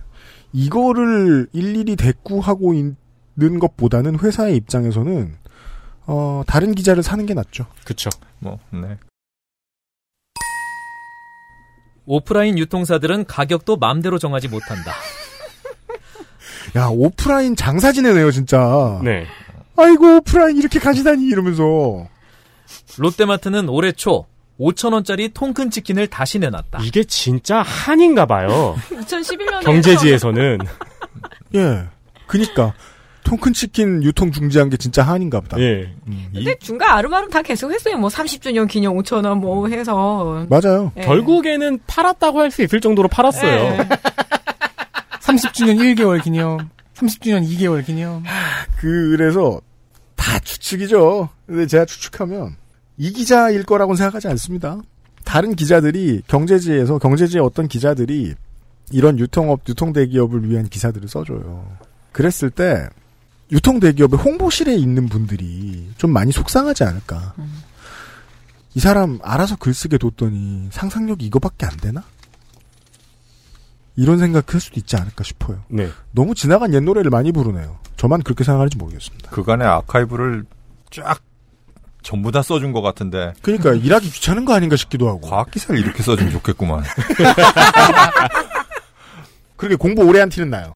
이거를 일일이 대꾸하고 있는 것보다는 회사의 입장에서는, 어, 다른 기자를 사는 게 낫죠. 그쵸. 뭐, 네. 오프라인 유통사들은 가격도 맘대로 정하지 못한다. 야, 오프라인 장사 지내네요, 진짜. 네. 아이고, 오프라인 이렇게 가시다니, 이러면서. 롯데마트는 올해 초 5천원짜리 통큰 치킨을 다시 내놨다. 이게 진짜 한인가 봐요. 2011년에 경제지에서는. 예. 그니까. 통큰 치킨 유통 중지한 게 진짜 한인가 보다. 예. 근데 중간 아름아름 다 계속 했어요. 뭐 30주년 기념 5천 원뭐 해서. 맞아요. 예. 결국에는 팔았다고 할 수 있을 정도로 팔았어요. 예. 30주년 1개월 기념, 30주년 2개월 기념. 그래서 다 추측이죠. 근데 제가 추측하면 이 기자일 거라고는 생각하지 않습니다. 다른 기자들이 경제지에서 경제지의 어떤 기자들이 이런 유통업, 유통 대기업을 위한 기사들을 써줘요. 그랬을 때 유통 대기업의 홍보실에 있는 분들이 좀 많이 속상하지 않을까. 이 사람 알아서 글 쓰게 뒀더니 상상력이 이거밖에 안 되나? 이런 생각할 수도 있지 않을까 싶어요. 네. 너무 지나간 옛 노래를 많이 부르네요. 저만 그렇게 생각하는지 모르겠습니다. 그간의 아카이브를 쫙 전부 다 써준 것 같은데 그러니까 일하기 귀찮은 거 아닌가 싶기도 하고. 과학 기사를 이렇게 써주면 좋겠구만. 그렇게 공부 오래 한 티는 나요.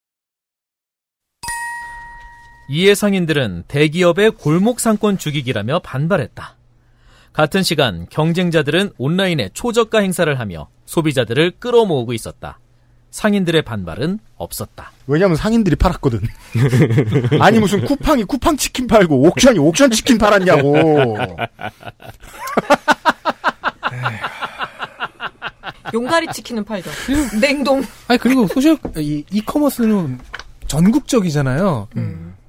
이에 상인들은 대기업의 골목 상권 죽이기라며 반발했다. 같은 시간 경쟁자들은 온라인에 초저가 행사를 하며 소비자들을 끌어모으고 있었다. 상인들의 반발은 없었다. 왜냐면 상인들이 팔았거든. 아니 무슨 쿠팡이 쿠팡 치킨 팔고 옥션이 옥션 치킨 팔았냐고. 용가리 치킨은 팔죠. 냉동. 아니 그리고 소셜 이 이커머스는 전국적이잖아요.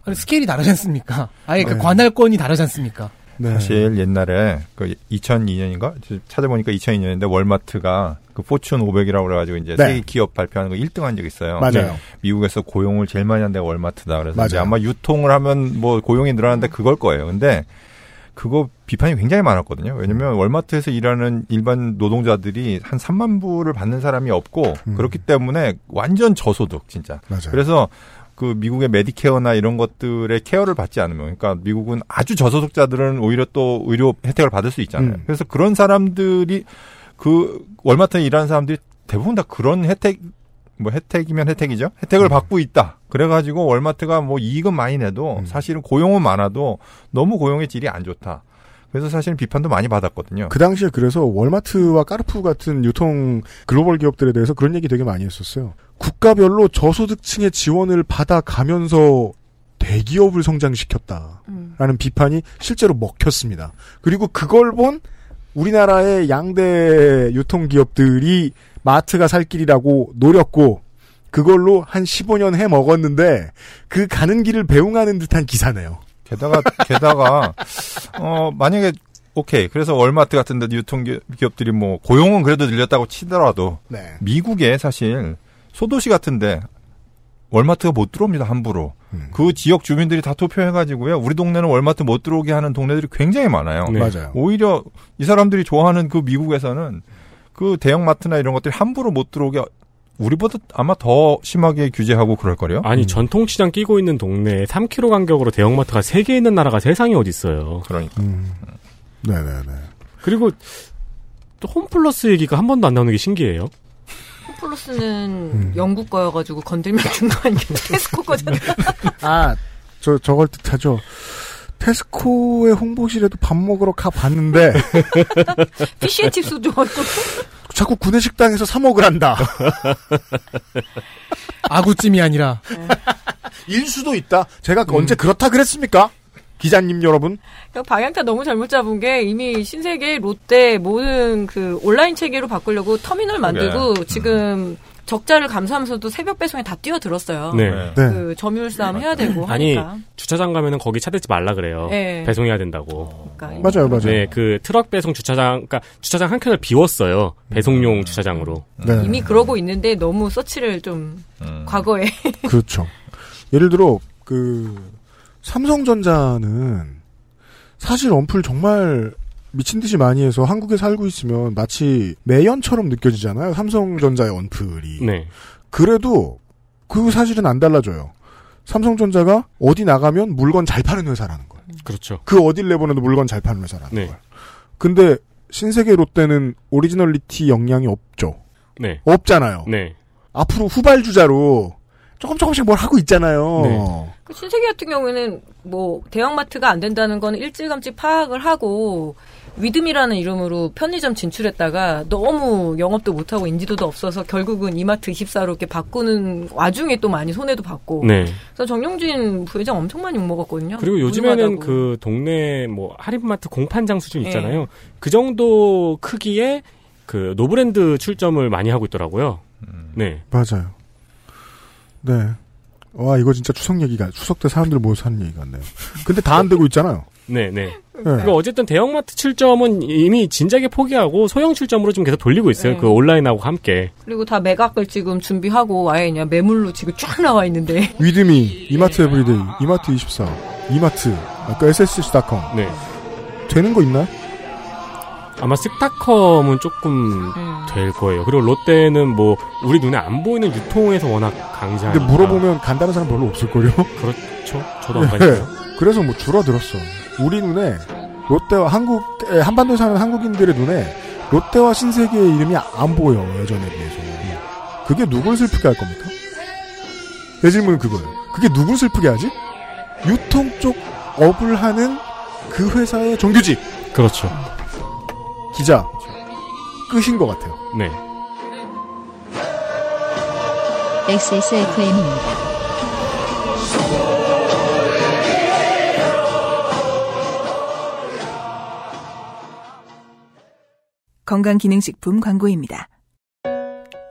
아니, 스케일이 다르지 않습니까? 아예 그 네. 관할권이 다르지 않습니까? 네. 사실 옛날에 그 2002년인가 찾아보니까 2002년인데 월마트가 그 포춘 500이라고 그래가지고 이제 네. 세계 기업 발표하는 거 1등한 적이 있어요. 맞아요. 네. 미국에서 고용을 제일 많이 한 데가 월마트다. 그래서 이제 맞아요. 아마 유통을 하면 뭐 고용이 늘어나는데 그걸 거예요. 근데 그거 비판이 굉장히 많았거든요. 왜냐면 월마트에서 일하는 일반 노동자들이 한 3만 불을 받는 사람이 없고 음. 그렇기 때문에 완전 저소득 진짜. 맞아요. 그래서 그 미국의 메디케어나 이런 것들의 케어를 받지 않으면 그러니까 미국은 아주 저소득자들은 오히려 또 의료 혜택을 받을 수 있잖아요. 음. 그래서 그런 사람들이 그 월마트에 일하는 사람들이 대부분 다 그런 혜택 뭐 혜택이면 혜택이죠. 혜택을 받고 있다. 그래가지고 월마트가 뭐 이익은 많이 내도 사실은 고용은 많아도 너무 고용의 질이 안 좋다. 그래서 사실은 비판도 많이 받았거든요. 그 당시에 그래서 월마트와 까르푸 같은 유통 글로벌 기업들에 대해서 그런 얘기 되게 많이 했었어요. 국가별로 저소득층의 지원을 받아가면서 대기업을 성장시켰다라는 비판이 실제로 먹혔습니다. 그리고 그걸 본 우리나라의 양대 유통기업들이 마트가 살 길이라고 노렸고 그걸로 한 15년 해 먹었는데 그 가는 길을 배웅하는 듯한 기사네요. 게다가 게다가 어 만약에 오케이 그래서 월마트 같은 데 유통 기업들이 뭐 고용은 그래도 늘렸다고 치더라도 네. 미국에 사실 소도시 같은데 월마트가 못 들어옵니다 함부로 그 지역 주민들이 다 투표해가지고요 우리 동네는 월마트 못 들어오게 하는 동네들이 굉장히 많아요. 네. 맞아요. 오히려 이 사람들이 좋아하는 그 미국에서는 그 대형마트나 이런 것들이 함부로 못 들어오게 우리보다 아마 더 심하게 규제하고 그럴 거요. 아니 전통시장 끼고 있는 동네에 3km 간격으로 대형마트가 3개 있는 나라가 세상에 어디 있어요. 그러니까. 음. 네네네. 그리고 또 홈플러스 얘기가 한 번도 안 나오는 게 신기해요. 홈플러스는 음. 영국 거여가지고 건들면 준거 아니겠죠? 테스코 거잖아. 아, 저, 저걸 뜻하죠. 테스코의 홍보실에도 밥 먹으러 가 봤는데, 피쉬앤칩스 좋아하고. 자꾸 구내식당에서 사 먹으란다. 아구찜이 아니라 일 수도 있다. 제가 언제 그렇다 그랬습니까? 기자님 여러분. 방향타 너무 잘못 잡은 게 이미 신세계, 롯데 모든 그 온라인 체계로 바꾸려고 터미널 만들고 그래. 지금 적자를 감수하면서도 새벽 배송에 다 뛰어들었어요. 네. 그 점유율 싸움 해야 되고 아니 하니까. 주차장 가면은 거기 차 대지 말라 그래요. 네. 배송해야 된다고. 그러니까 맞아요, 맞아요. 네, 그 트럭 배송 주차장, 그러니까 주차장 한 켠을 비웠어요. 배송용 주차장으로. 네. 이미 그러고 있는데 너무 서치를 좀 과거에 그렇죠. 예를 들어, 그, 삼성전자는 사실 언플 정말 미친 듯이 많이 해서 한국에 살고 있으면 마치 매연처럼 느껴지잖아요. 삼성전자의 언플이. 네. 그래도 그 사실은 안 달라져요. 삼성전자가 어디 나가면 물건 잘 파는 회사라는 거예요. 그렇죠. 그 어딜 내보내도 물건 잘 파는 회사라는 네. 거예요. 근데 신세계 롯데는 오리지널리티 역량이 없죠. 네. 없잖아요. 네. 앞으로 후발주자로 조금 조금씩 뭘 하고 있잖아요. 네. 그 신세계 같은 경우에는 뭐 대형마트가 안 된다는 건 일찌감치 파악을 하고 위듬이라는 이름으로 편의점 진출했다가 너무 영업도 못하고 인지도도 없어서 결국은 이마트 24로 이렇게 바꾸는 와중에 또 많이 손해도 받고. 네. 그래서 정용진 부회장 엄청 많이 욕먹었거든요. 그리고 요즘에는 무능하다고. 그 동네 뭐 할인마트 공판장 수준 네. 있잖아요. 그 정도 크기의 그 노브랜드 출점을 많이 하고 있더라고요. 네. 맞아요. 네. 와, 이거 진짜 추석 얘기가, 추석 때 사람들 모여서 하는 얘기 같네요. 근데 다 안 되고 있잖아요. 네, 네. 네. 그리고 어쨌든 대형마트 출점은 이미 진작에 포기하고 소형 출점으로 좀 계속 돌리고 있어요. 네. 그 온라인하고 함께. 그리고 다 매각을 지금 준비하고 아예 그냥 매물로 지금 쫙 나와 있는데. 위드미, 이마트 에브리데이, 이마트 24, 이마트, 아까 SSC.com. 네. 되는 거 있나요? 아마 스타컴은 조금 음. 될 거예요. 그리고 롯데는 뭐 우리 눈에 안 보이는 유통에서 워낙 강자니까. 근데 물어보면 간다는 사람 별로 없을걸요? 그렇죠. 저도 안 가니까요. 그래서 뭐 줄어들었어. 우리 눈에 롯데와 한국, 에, 한반도에 사는 한국인들의 눈에 롯데와 신세계의 이름이 안 보여, 예전에 비해서. 그게 누굴 슬프게 할 겁니까? 내 질문은 그거예요. 그게 누굴 슬프게 하지? 유통 쪽 업을 하는 그 회사의 정규직. 그렇죠. 기자. 끝인 것 같아요. 네. XSFM입니다. 건강기능식품 광고입니다.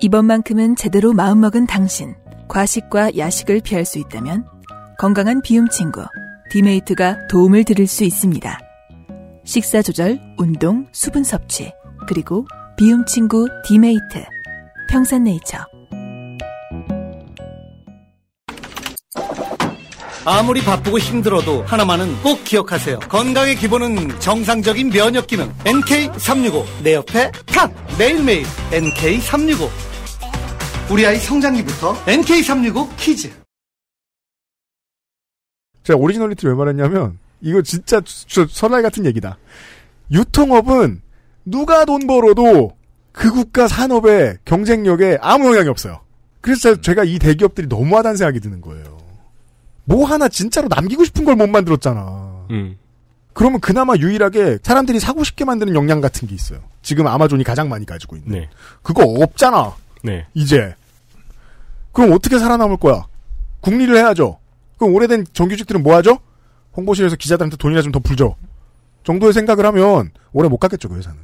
이번만큼은 제대로 마음먹은 당신. 과식과 야식을 피할 수 있다면 건강한 비움 친구 디메이트가 도움을 드릴 수 있습니다. 식사 조절, 운동, 수분 섭취, 그리고 비움 친구 디메이트. 평산네이처. 아무리 바쁘고 힘들어도 하나만은 꼭 기억하세요. 건강의 기본은 정상적인 면역 기능. NK365. 내 옆에 탁! 매일매일 NK365. 우리 아이 성장기부터 NK365 키즈. 제가 오리지널리티를 왜 말했냐면, 이거 진짜 저 설날 같은 얘기다. 유통업은 누가 돈 벌어도 그 국가 산업의 경쟁력에 아무 영향이 없어요. 그래서 제가 이 대기업들이 너무하다는 생각이 드는 거예요. 뭐 하나 진짜로 남기고 싶은 걸 못 만들었잖아. 음. 그러면 그나마 유일하게 사람들이 사고 싶게 만드는 역량 같은 게 있어요. 지금 아마존이 가장 많이 가지고 있는. 네. 그거 없잖아. 네. 이제. 그럼 어떻게 살아남을 거야? 국리를 해야죠. 그럼 오래된 정규직들은 뭐 하죠? 홍보실에서 기자들한테 돈이나 좀 더 풀죠. 정도의 생각을 하면 오래 못 가겠죠, 그 회사는.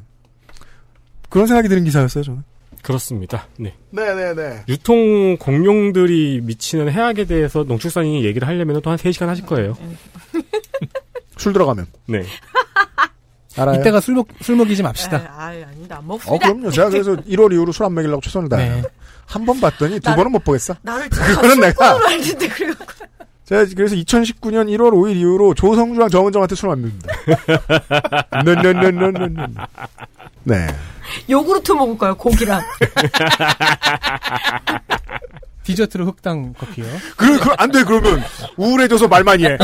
그런 생각이 드는 기사였어요, 저는. 그렇습니다. 네. 네네네. 유통 공룡들이 미치는 해악에 대해서 농축산인이 얘기를 하려면 또 한 3시간 하실 거예요. 술 들어가면. 네. 알아요? 이때가 술, 먹, 술 먹이지 맙시다. 아, 아닙니다. 안 어, 먹습니다. 그럼요. 제가 그래서 1월 이후로 술 안 먹이려고 최선을 다해요. 네. 한번 봤더니 두 나를- 번은 못 보겠어. 나를 그거는 내가 알는데 그래요. 제가 그래서 2019년 1월 5일 이후로 조성주랑 정은정한테 술 안 듭니다. 네네네네네. 네. 요구르트 먹을까요? 고기랑. 디저트로 흑당 커피요. 그, 그, 안 돼, 그러면. 우울해져서 말 많이 해.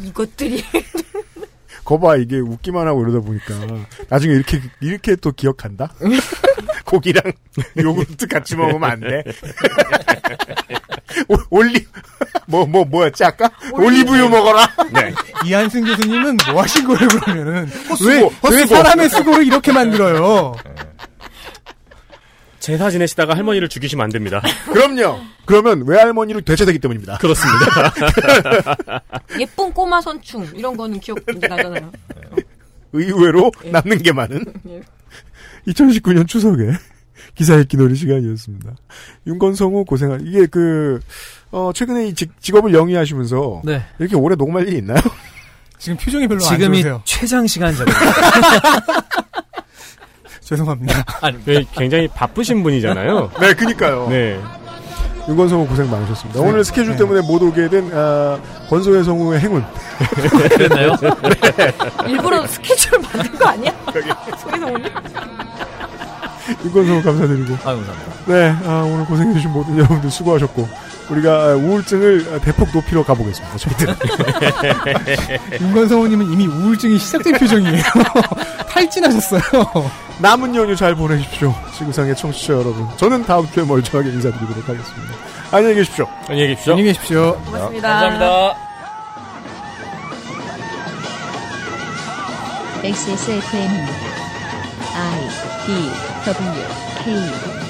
이것들이 거봐 이게 웃기만 하고 이러다 보니까 나중에 이렇게 이렇게 또 기억한다. 고기랑 요구르트 같이 먹으면 안 돼. 오- 올리 뭐 뭐 뭐 였지 아까 올리브유 먹어라. 네. 이한승 교수님은 뭐 하신 거예요 그러면은 헛수고, 왜, 왜 헛수고. 사람의 수고를 이렇게 만들어요? 제사 지내시다가 할머니를 죽이시면 안 됩니다. 그럼요. 그러면 외할머니로 되찾되기 때문입니다. 그렇습니다. 예쁜 꼬마 선충 이런 거는 기억 나잖아요. 의외로 남는 게 많은 예. 2019년 추석에 기사 읽기 놀이 시간이었습니다. 윤건성우 고생하 이게 그 어, 최근에 이 직, 직업을 영위하시면서 네. 이렇게 오래 녹음할 일이 있나요? 지금 표정이 별로 안 지금이 좋으세요. 최장 시간적이에요. 죄송합니다. 아니, 네, 굉장히 바쁘신 분이잖아요. 네, 그니까요. 네. 윤건성우 고생 많으셨습니다. 네. 오늘 스케줄 네. 때문에 못 오게 된 아, 권소혜 성우의 행운. 그랬나요? 일부러 스케줄 만든 거 아니야? 소리서 오늘? 윤건성우 감사드리고. 아, 감사합니다. 네, 아, 오늘 고생해주신 모든 여러분들 수고하셨고 우리가 우울증을 대폭 높이러 가보겠습니다. 저희들. 윤건성우님은 이미 우울증이 시작된 표정이에요. 탈진하셨어요. 남은 연휴 잘 보내십시오. 지구상의 청취자 여러분. 저는 다음 주에 멀쩡하게 인사드리도록 하겠습니다. 안녕히 계십시오. 안녕히 계십시오. 안녕히 계십시오. 고맙습니다. 감사합니다. XSFM입니다. I D W K